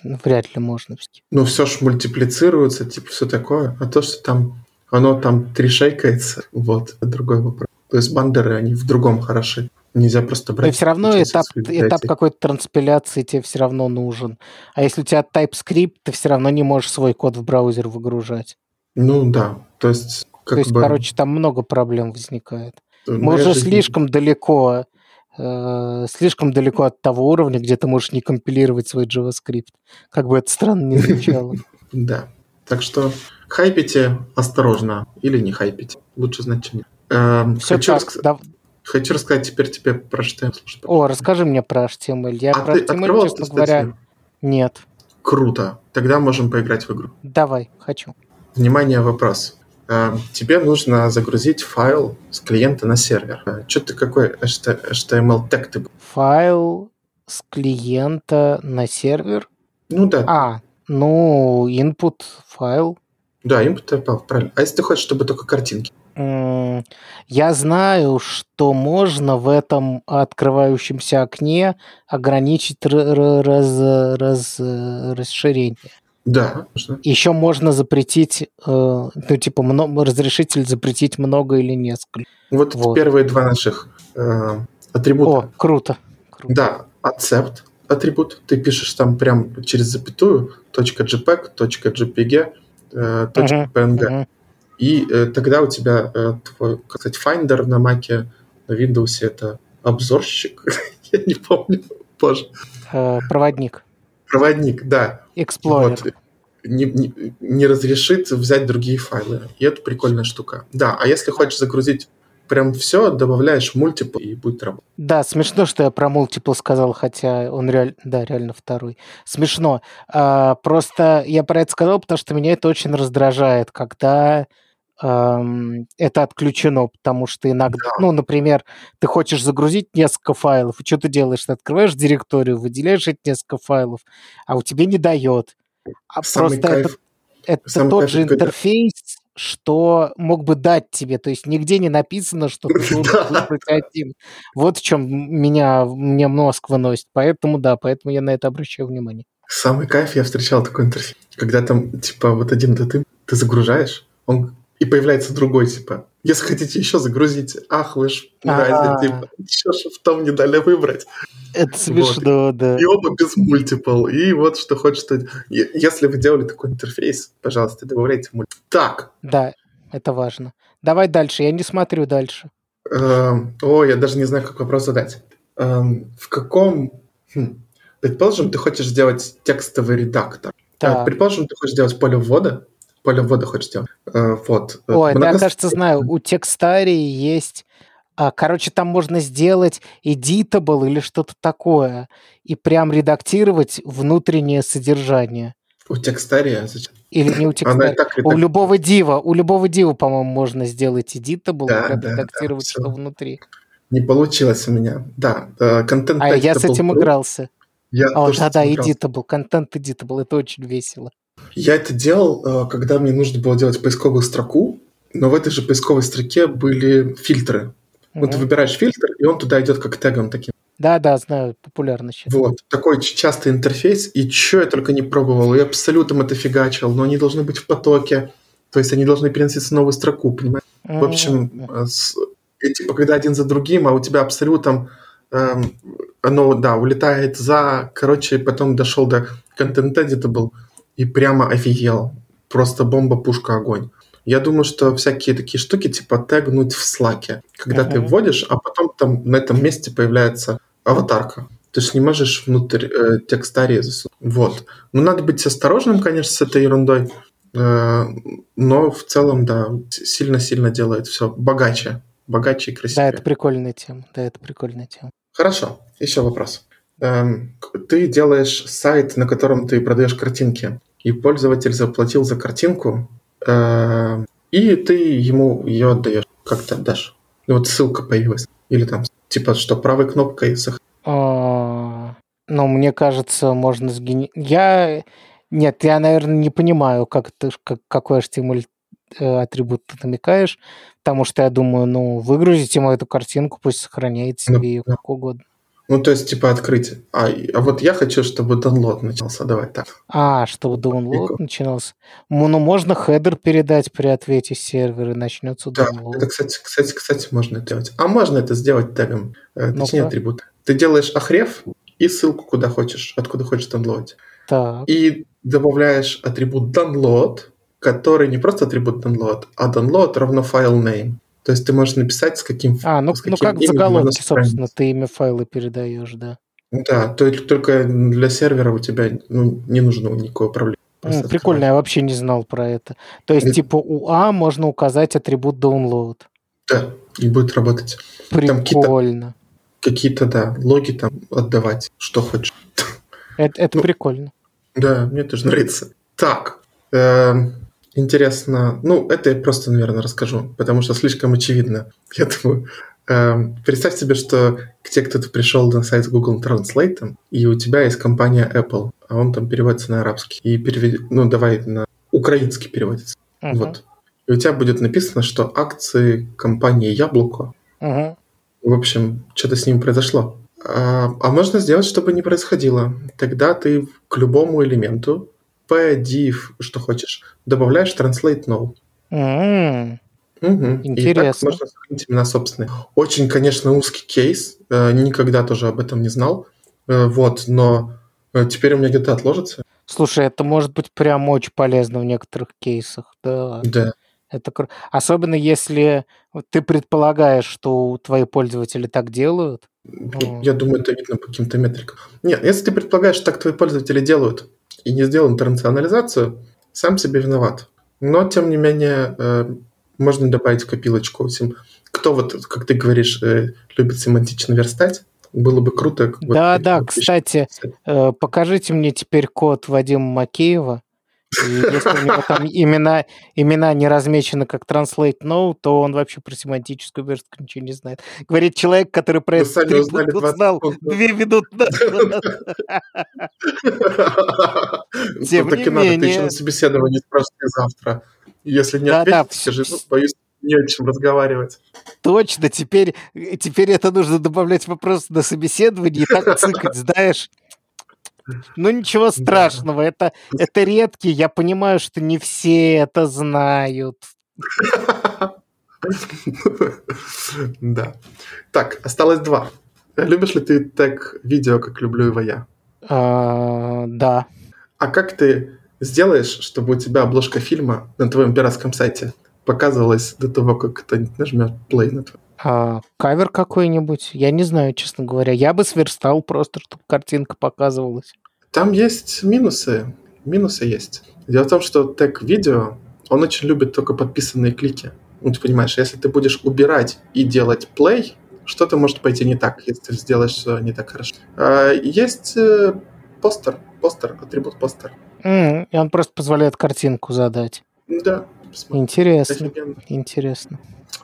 вряд ли можно. Ну, все ж мультиплицируется, типа, все такое. А то, что там оно там тришейкается, вот, это другой вопрос. То есть бандеры, они в другом хороши. Нельзя просто брать. Но все равно этап, этап какой-то транспиляции тебе все равно нужен. А если у тебя TypeScript, ты все равно не можешь свой код в браузер выгружать. Ну да, то есть... Как то есть, бы... короче, там много проблем возникает. Ну, Мы уже жизнь... слишком далеко, э, слишком далеко от того уровня, где ты можешь не компилировать свой JavaScript. Как бы это странно не звучало. Да. Так что хайпите осторожно или не хайпите. Лучше знать, чем нет. Эм, Все хочу, так, рас... да. хочу рассказать теперь тебе про HTML. О, расскажи мне про HTML. Я а про ты HTML, честно говоря, нет. Круто. Тогда можем поиграть в игру. Давай, хочу. Внимание, вопрос. Эм, тебе нужно загрузить файл с клиента на сервер. Э, Что ты какой HTML тег ты? Файл с клиента на сервер? Ну да. А, ну, input файл. Да, input файл, правильно. А если ты хочешь, чтобы только картинки? Я знаю, что можно в этом открывающемся окне ограничить раз, раз, расширение. Да, можно. Еще можно запретить, э, ну, типа, много, разрешитель запретить много или несколько. Вот, вот. первые два наших э, атрибута. О, круто. круто. Да, accept атрибут, ты пишешь там прям через запятую .jpeg, .jpg, э, .png. Uh-huh, И э, тогда у тебя э, твой, как сказать, Finder на Mac, на Windows это обзорщик, я не помню, позже. Э, проводник. Проводник, да. Explorer. Вот. Не, не, не разрешит взять другие файлы. И это прикольная штука. Да, а если хочешь загрузить прям все, добавляешь мультипл и будет работать. Да, смешно, что я про мультипл сказал, хотя он реально, да, реально второй. Смешно. А, просто я про это сказал, потому что меня это очень раздражает, когда это отключено, потому что иногда, да. ну, например, ты хочешь загрузить несколько файлов, и что ты делаешь? Ты открываешь директорию, выделяешь эти несколько файлов, а у тебя не дает. А Самый просто кайф. это, это тот же интерфейс, что мог бы дать тебе. То есть нигде не написано, что ты должен выбрать один. Вот в чем меня, мне мозг выносит. Поэтому да, поэтому я на это обращаю внимание. Самый кайф я встречал такой интерфейс. Когда там, типа, вот один ты, ты загружаешь, он и появляется другой, типа, если хотите еще загрузить, ах, вы ж мразь, типа, еще шифтом не дали выбрать. Это смешно, вот. да. И оба без мультипл. И вот что хочешь... Если вы делали такой интерфейс, пожалуйста, добавляйте мультипл. Так. Да, это важно. Давай дальше, я не смотрю дальше. Эм, о, я даже не знаю, как вопрос задать. Эм, в каком... Хм. Предположим, ты хочешь сделать текстовый редактор. Да. Предположим, ты хочешь сделать поле ввода, поле ввода хочешь сделать. Э, вот. Ой, Много... да, кажется, знаю. У текстарии есть... А, короче, там можно сделать editable или что-то такое и прям редактировать внутреннее содержание. У текстария зачем? Или не у текстария. У любого дива, у любого дива, по-моему, можно сделать editable, да, редактировать, да, что внутри. Не получилось у меня. Да, контент А я с этим игрался. Я а, да, да, editable, контент editable, это очень весело. Я это делал, э, когда мне нужно было делать поисковую строку, но в этой же поисковой строке были фильтры. Mm-hmm. Вот ты выбираешь фильтр, и он туда идет как тегом таким. Да, да, знаю, популярно сейчас. Вот, такой частый интерфейс, и что я только не пробовал, и абсолютно это фигачил, но они должны быть в потоке, то есть они должны переноситься в новую строку, понимаешь? Mm-hmm. В общем, э, с, и, типа, когда один за другим, а у тебя абсолютно эм, оно, да, улетает за, короче, потом дошел до Content Editable и прямо офигел. Просто бомба, пушка, огонь. Я думаю, что всякие такие штуки, типа тегнуть в слаке, когда uh-huh. ты вводишь, а потом там на этом месте появляется аватарка. Ты же не можешь внутрь э, текстарии засунуть. Вот. Ну, надо быть осторожным, конечно, с этой ерундой. Э, но в целом, да, сильно-сильно делает все богаче. Богаче и красивее. Да, это прикольная тема. Да, это прикольная тема. Хорошо. Еще вопрос. Эм, ты делаешь сайт, на котором ты продаешь картинки, и пользователь заплатил за картинку, эм, и ты ему ее отдаешь. Как ты отдашь? Вот ссылка появилась. Или там, типа, что правой кнопкой сохранить. А, ну, мне кажется, можно сгенерировать. Я... Нет, я, наверное, не понимаю, как ты, как, какой HTML э, атрибут ты намекаешь, потому что я думаю, ну, выгрузите ему эту картинку, пусть сохраняет себе ну, ее как угодно. Ну, то есть, типа, открыть. А, а вот я хочу, чтобы download начался. Давай так. А, чтобы download начинался. Ну, можно хедер передать при ответе сервера, начнется да, download. это, кстати, кстати, кстати, можно это делать. А можно это сделать тегом, ну точнее, атрибут. Ты делаешь ахрев и ссылку куда хочешь, откуда хочешь download. Так. И добавляешь атрибут download, который не просто атрибут download, а download равно файл name. То есть ты можешь написать, с каким А, ну, с каким ну как в заголовке, собственно, ты имя файла передаешь, да. Да, то, только для сервера у тебя ну, не нужно никакого проблемы. Ну, прикольно, я вообще не знал про это. То есть, и... типа, у А можно указать атрибут download. Да, и будет работать. Прикольно. Какие-то, да, логи там отдавать, что хочешь. Это, это ну, прикольно. Да, мне тоже нравится. Так, э, Интересно. Ну, это я просто, наверное, расскажу, потому что слишком очевидно. Я думаю, э, представь себе, что к те, кто ты пришел на сайт Google Translate, и у тебя есть компания Apple, а он там переводится на арабский. И перевед... ну, давай на украинский переводится. Uh-huh. Вот. И у тебя будет написано, что акции компании Яблоко. Uh-huh. В общем, что-то с ним произошло. А, а можно сделать, чтобы не происходило. Тогда ты к любому элементу p, div, что хочешь, добавляешь translate no. Mm. Угу. Интересно. И так можно сохранить имена собственные. Очень, конечно, узкий кейс. Э, никогда тоже об этом не знал. Э, вот, но э, теперь у меня где-то отложится. Слушай, это может быть прям очень полезно в некоторых кейсах. Да. Да. Это кр... Особенно если ты предполагаешь, что твои пользователи так делают. Я думаю, это видно по каким-то метрикам. Нет, если ты предполагаешь, что так твои пользователи делают, и не сделал интернационализацию, сам себе виноват. Но, тем не менее, э, можно добавить в копилочку. Кто вот, как ты говоришь, э, любит семантично верстать, было бы круто. Да, вот, да, кстати, э, покажите мне теперь код Вадима Макеева, и если у него там имена, имена не размечены как translate no, то он вообще про семантическую верстку ничего не знает. Говорит человек, который про это знал две минуты Тем не менее... Ты еще на собеседовании спрашивай завтра. Если не ответишь, скажи, ну, боюсь, не о чем разговаривать. Точно, теперь, теперь это нужно добавлять вопрос на собеседование и так цикать, знаешь. Ну ничего страшного, это, это редкий, я понимаю, что не все это знают. Да. Так, осталось два. Любишь ли ты тег видео, как люблю его я? А, да. А как ты сделаешь, чтобы у тебя обложка фильма на твоем пиратском сайте показывалась до того, как кто-нибудь нажмет play на твой? А, кавер какой-нибудь? Я не знаю, честно говоря. Я бы сверстал просто, чтобы картинка показывалась. Там есть минусы. Минусы есть. Дело в том, что тег видео, он очень любит только подписанные клики. Ну, ты понимаешь, если ты будешь убирать и делать play, что-то может пойти не так, если ты сделаешь не так хорошо. А, есть э, постер, постер, атрибут постер. Mm, и он просто позволяет картинку задать. Да. Посмотри. Интересно. Интересно.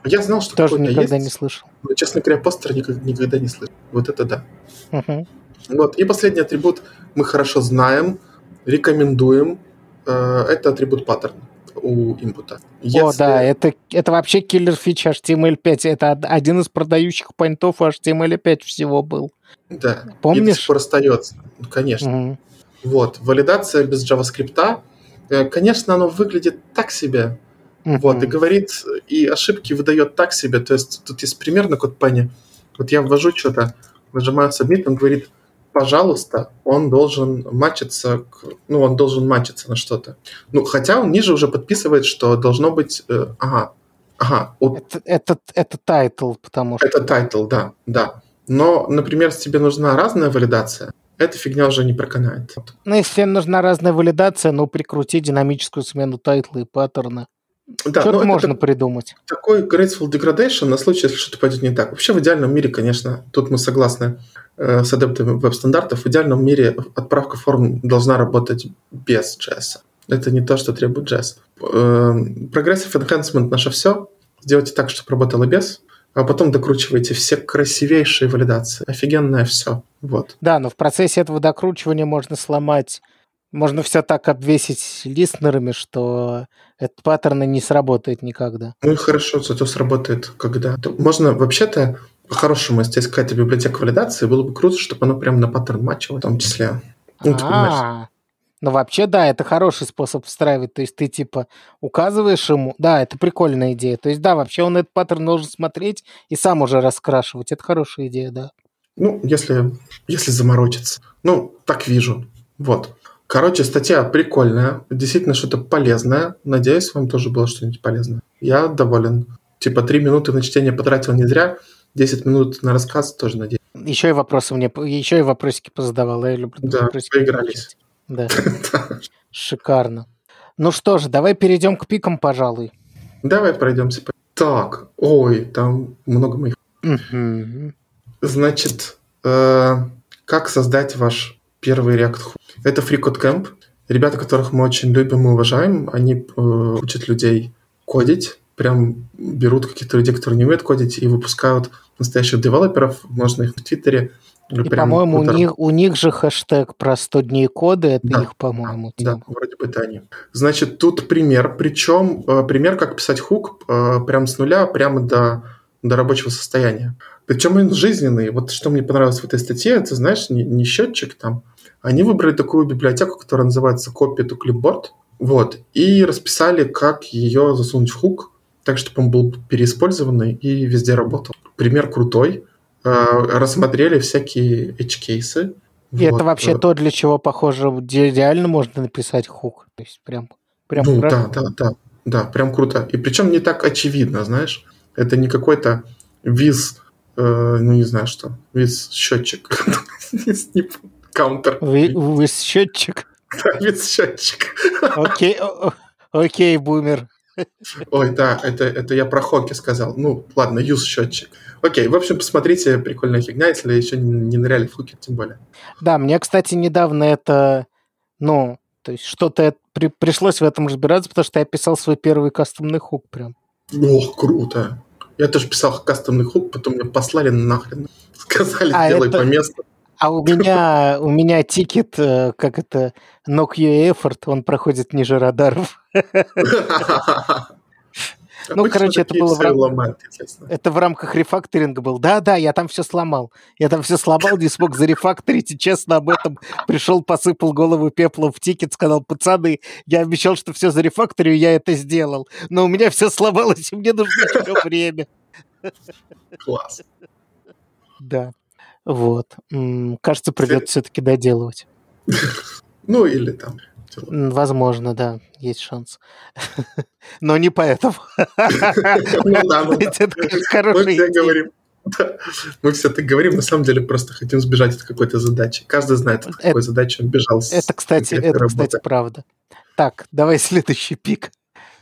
Я знал, что Тоже никогда есть. не слышал. Но, честно говоря, постер никогда, никогда не слышал. Вот это да. Uh-huh. Вот. И последний атрибут мы хорошо знаем, рекомендуем. Э, это атрибут паттерн у импута. Если... О, да, это, это вообще киллер фича HTML5. Это один из продающих поинтов у HTML5 всего был. Да. Помнишь? И остается. Ну, конечно. Угу. Вот. Валидация без JavaScript. Э, конечно, оно выглядит так себе. Угу. Вот. И говорит, и ошибки выдает так себе. То есть тут есть пример на CodePen. Вот я ввожу что-то, нажимаю Submit, он говорит, пожалуйста, он должен матчиться, ну, он должен матчиться на что-то. Ну, хотя он ниже уже подписывает, что должно быть, э, ага, ага. Вот, это, это, это title, потому что... Это title, да, да. Но, например, если тебе нужна разная валидация, эта фигня уже не проканает. Ну, если нужна разная валидация, ну, прикрути динамическую смену тайтла и паттерна. Да, Что-то можно это придумать. Такой graceful degradation на случай, если что-то пойдет не так. Вообще в идеальном мире, конечно, тут мы согласны э, с адептами веб-стандартов, в идеальном мире отправка форм должна работать без JS. Это не то, что требует JS. Э, progressive enhancement наше все. Сделайте так, чтобы работало без а потом докручиваете все красивейшие валидации. Офигенное все. Вот. Да, но в процессе этого докручивания можно сломать, можно все так обвесить листнерами, что этот паттерн не сработает никогда. Ну и хорошо, зато сработает когда. Можно вообще-то по-хорошему, если есть какая-то библиотека валидации, было бы круто, чтобы оно прямо на паттерн матчило в том числе. Ну, ты понимаешь. Ну, вообще, да, это хороший способ встраивать. То есть ты, типа, указываешь ему... Да, это прикольная идея. То есть, да, вообще он этот паттерн должен смотреть и сам уже раскрашивать. Это хорошая идея, да. Ну, если, если заморочиться. Ну, так вижу. Вот. Короче, статья прикольная. Действительно, что-то полезное. Надеюсь, вам тоже было что-нибудь полезное. Я доволен. Типа, три минуты на чтение потратил не зря. 10 минут на рассказ тоже надеюсь. Еще и вопросы мне, еще и вопросики позадавал. Я люблю да, вопросики. поигрались. Да. Шикарно. Ну что же, давай перейдем к пикам, пожалуй. Давай пройдемся. Так, ой, там много моих. Угу. Значит, э, как создать ваш первый React? Это FreeCodeCamp. Ребята, которых мы очень любим и уважаем, они э, учат людей кодить, прям берут каких-то людей, которые не умеют кодить, и выпускают настоящих девелоперов. Можно их в Твиттере и, по-моему, у них, у них же хэштег про 100 дней кода, это да, их, по-моему, да, тема. Да, вроде бы это они. Значит, тут пример, причем э, пример, как писать хук э, прям с нуля, прямо до, до рабочего состояния. Причем он жизненный. Вот что мне понравилось в этой статье, это, знаешь, не, не счетчик там. Они выбрали такую библиотеку, которая называется Copy to Clipboard, вот, и расписали, как ее засунуть в хук, так, чтобы он был переиспользованный и везде работал. Пример крутой. Э, рассмотрели всякие edge-кейсы. И вот. это вообще то, для чего, похоже, реально можно написать хук. То есть прям, прям ну, да, да, да, да, прям круто. И причем не так очевидно, знаешь. Это не какой-то виз, э, ну не знаю что, виз счетчик. Каунтер. Виз счетчик. Да, виз счетчик. Окей, окей, бумер. Ой, да, это, это я про хоки сказал. Ну, ладно, юз счетчик. Окей, в общем, посмотрите, прикольная фигня, если еще не ныряли в хуки, тем более. Да, мне, кстати, недавно это, ну, то есть что-то при, пришлось в этом разбираться, потому что я писал свой первый кастомный хук прям. Ох, круто. Я тоже писал кастомный хук, потом меня послали нахрен. Сказали, а делай это... по месту. А у меня, у меня тикет, э, как это, knock your effort, он проходит ниже радаров. Ну, короче, это было в, рам... это в рамках рефакторинга был. Да-да, я там все сломал. Я там все сломал, не смог зарефакторить, и честно об этом пришел, посыпал голову пеплом в тикет, сказал, пацаны, я обещал, что все зарефакторю, я это сделал. Но у меня все сломалось, и мне нужно еще время. Класс. Да. Вот. Кажется, придется все-таки доделывать. Ну, или там Возможно, да, есть шанс. Но не поэтому. Ну да, ну Мы все говорим. Мы все так говорим, на самом деле просто хотим сбежать от какой-то задачи. Каждый знает, от какой задачи он бежал. Это, кстати, это, кстати, правда. Так, давай следующий пик.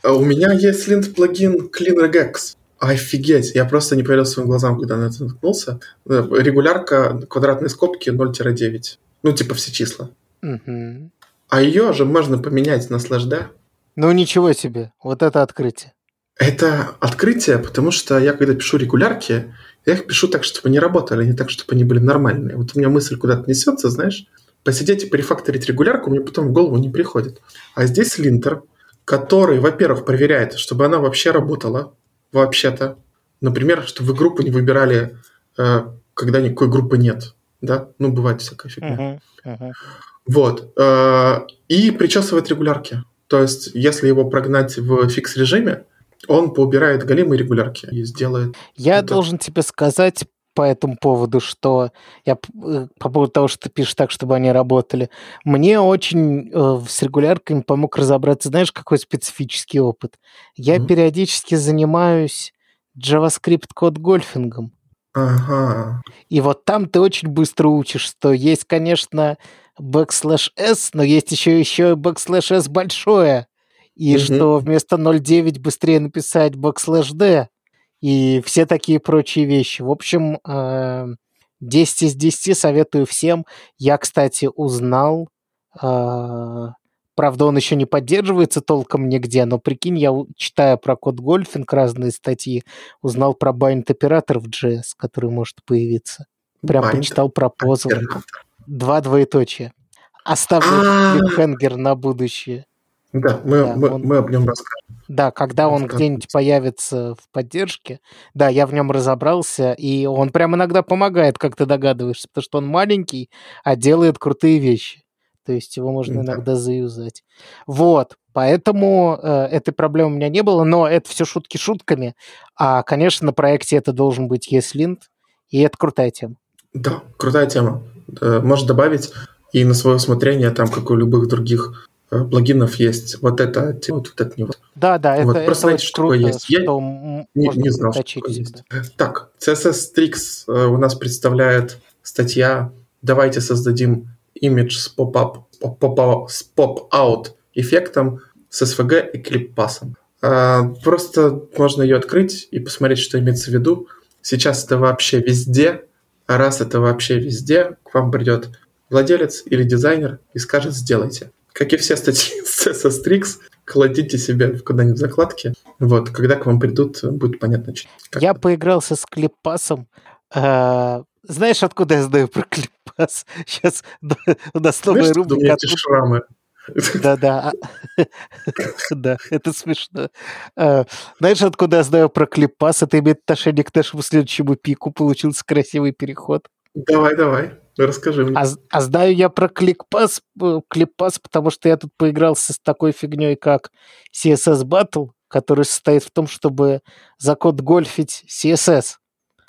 А у меня есть линт плагин CleanRegex. Офигеть, я просто не поверил своим глазам, когда на это наткнулся. Регулярка квадратной скобки 0-9. Ну, типа все числа. Угу. А ее же можно поменять на слэш D. Ну ничего себе, вот это открытие. Это открытие, потому что я когда пишу регулярки, я их пишу так, чтобы они работали, а не так, чтобы они были нормальные. Вот у меня мысль куда-то несется, знаешь, посидеть и перефакторить регулярку мне потом в голову не приходит. А здесь линтер, который, во-первых, проверяет, чтобы она вообще работала, вообще-то. Например, чтобы вы группу не выбирали, э, когда никакой группы нет. Да? Ну, бывает всякая фигня. Uh-huh, uh-huh. Вот. Э, и причесывает регулярки. То есть, если его прогнать в фикс-режиме, он поубирает галимые регулярки и сделает... Я это. должен тебе сказать по этому поводу, что я э, по поводу того, что ты пишешь так, чтобы они работали. Мне очень э, с регулярками помог разобраться, знаешь, какой специфический опыт. Я mm-hmm. периодически занимаюсь JavaScript код гольфингом. Ага. И вот там ты очень быстро учишь, что есть, конечно, backslash s, но есть еще еще backslash s большое и угу. что вместо 0.9 быстрее написать backslash d, и все такие прочие вещи. В общем, 10 из 10 советую всем. Я, кстати, узнал, а, правда, он еще не поддерживается толком нигде, но прикинь, я, читая про код гольфинг, разные статьи, узнал про байнт оператор в JS, который может появиться. Прям bind почитал про позл. Два двоеточия. Оставлю клипхенгер на будущее. Да, мы, да, мы, он... мы об нем расскажем. Да, когда он где-нибудь появится в поддержке, да, я в нем разобрался, и он прям иногда помогает, как ты догадываешься, потому что он маленький, а делает крутые вещи. То есть его можно да. иногда заюзать. Вот, поэтому э, этой проблемы у меня не было, но это все шутки шутками. А, конечно, на проекте это должен быть ESLint, и это крутая тема. Да, крутая тема. Э, Можешь добавить и на свое усмотрение, там, как у любых других Э, плагинов есть вот это вот, вот это не вот. Да, да, вот, это, просто это знаете, что такое есть. Я не, не знал, что такое есть. Так, CSS Tricks э, у нас представляет статья «Давайте создадим имидж с поп-up, с поп-out эффектом с SVG и клиппасом». Э, просто можно ее открыть и посмотреть, что имеется в виду. Сейчас это вообще везде, а раз это вообще везде, к вам придет владелец или дизайнер и скажет «сделайте» как и все статьи с CSS кладите себе куда-нибудь в закладки. Вот, когда к вам придут, будет понятно. Как я это. поигрался с клиппасом. А, знаешь, откуда я знаю про клиппас? Сейчас у нас новая рубрика. Откуда... шрамы. Да-да. Да, это смешно. А, знаешь, откуда я знаю про клиппас? Это имеет отношение к нашему следующему пику. Получился красивый переход. Давай, давай. Расскажи мне. А, а знаю я про кликпас, э, клиппас, потому что я тут поигрался с такой фигней, как CSS Battle, который состоит в том, чтобы за код гольфить CSS.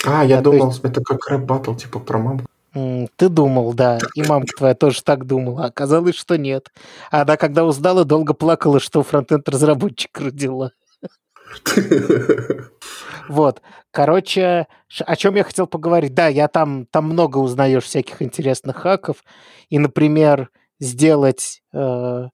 А, я да, думал, есть... это как рэп батл, типа про маму. Ты думал, да, и мамка твоя тоже так думала, а оказалось, что нет. Она, когда узнала, долго плакала, что фронтенд разработчик родила. Вот. Короче, о чем я хотел поговорить? Да, я там, там много узнаешь всяких интересных хаков. И, например, сделать э,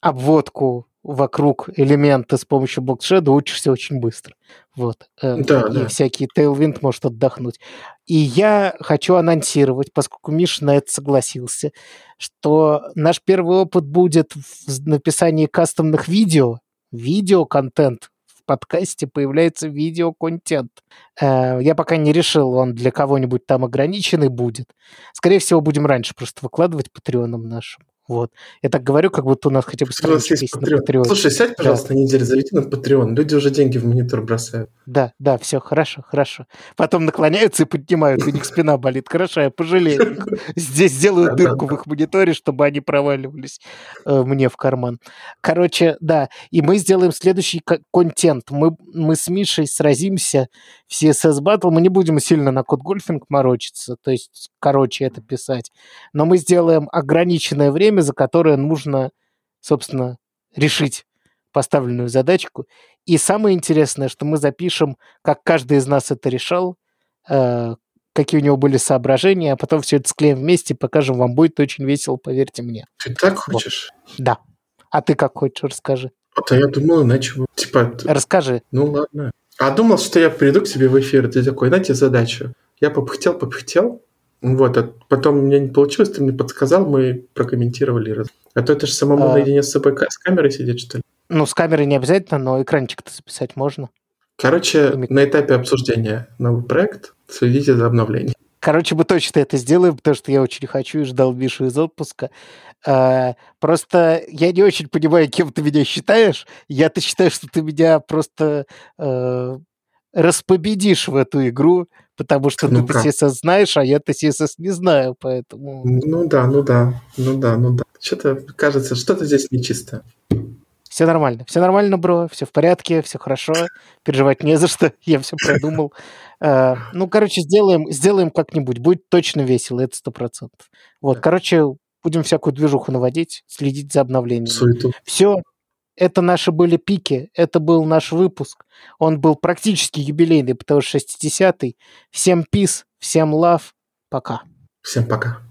обводку вокруг элемента с помощью блокшеда учишься очень быстро. Вот. Э, да, и да. всякий Tailwind может отдохнуть. И я хочу анонсировать, поскольку Миша на это согласился, что наш первый опыт будет в написании кастомных видео, видео-контент подкасте появляется видеоконтент. Э, я пока не решил, он для кого-нибудь там ограниченный будет. Скорее всего, будем раньше просто выкладывать патреоном нашим. Вот. Я так говорю, как будто у нас хотя бы страничка есть, есть на Patreon. Слушай, сядь, пожалуйста, да. на неделю, залети на Patreon. Люди уже деньги в монитор бросают. Да, да, все, хорошо, хорошо. Потом наклоняются и поднимают, у них спина болит. Хорошо, я пожалею их. Здесь сделаю дырку в их мониторе, чтобы они проваливались э, мне в карман. Короче, да, и мы сделаем следующий контент. Мы, мы с Мишей сразимся в CSS Battle. Мы не будем сильно на код гольфинг морочиться, то есть, короче, это писать. Но мы сделаем ограниченное время, время, за которое нужно, собственно, решить поставленную задачку. И самое интересное, что мы запишем, как каждый из нас это решал, э, какие у него были соображения, а потом все это склеим вместе и покажем вам. Будет очень весело, поверьте мне. Ты так хочешь? Вот. Да. А ты как хочешь, расскажи. А то я думал, иначе... Типа... Расскажи. Ну ладно. А думал, что я приду к тебе в эфир, ты такой, знаете, задачу. Я попыхтел, попыхтел, Вот, а потом у меня не получилось, ты мне подсказал, мы прокомментировали. А то это же самому а... наедине с собой с камерой сидеть, что ли? Ну, с камерой не обязательно, но экранчик-то записать можно. Короче, И... на этапе обсуждения новый проект следите за обновлением. Короче, мы точно это сделаем, потому что я очень хочу и ждал Мишу из отпуска. А, просто я не очень понимаю, кем ты меня считаешь. Я-то считаю, что ты меня просто а, распобедишь в эту игру, потому что ну ты CSS знаешь, а я-то CSS не знаю, поэтому... Ну да, ну да, ну да, ну да. Что-то кажется, что-то здесь нечисто. Все нормально, все нормально, бро, все в порядке, все хорошо, переживать не за что, я все продумал. Uh, ну, короче, сделаем, сделаем как-нибудь, будет точно весело, это сто процентов. Вот, короче, будем всякую движуху наводить, следить за обновлениями. Суету. Все, это наши были пики, это был наш выпуск. Он был практически юбилейный, потому что 60-й. Всем пис, всем лав, пока. Всем пока.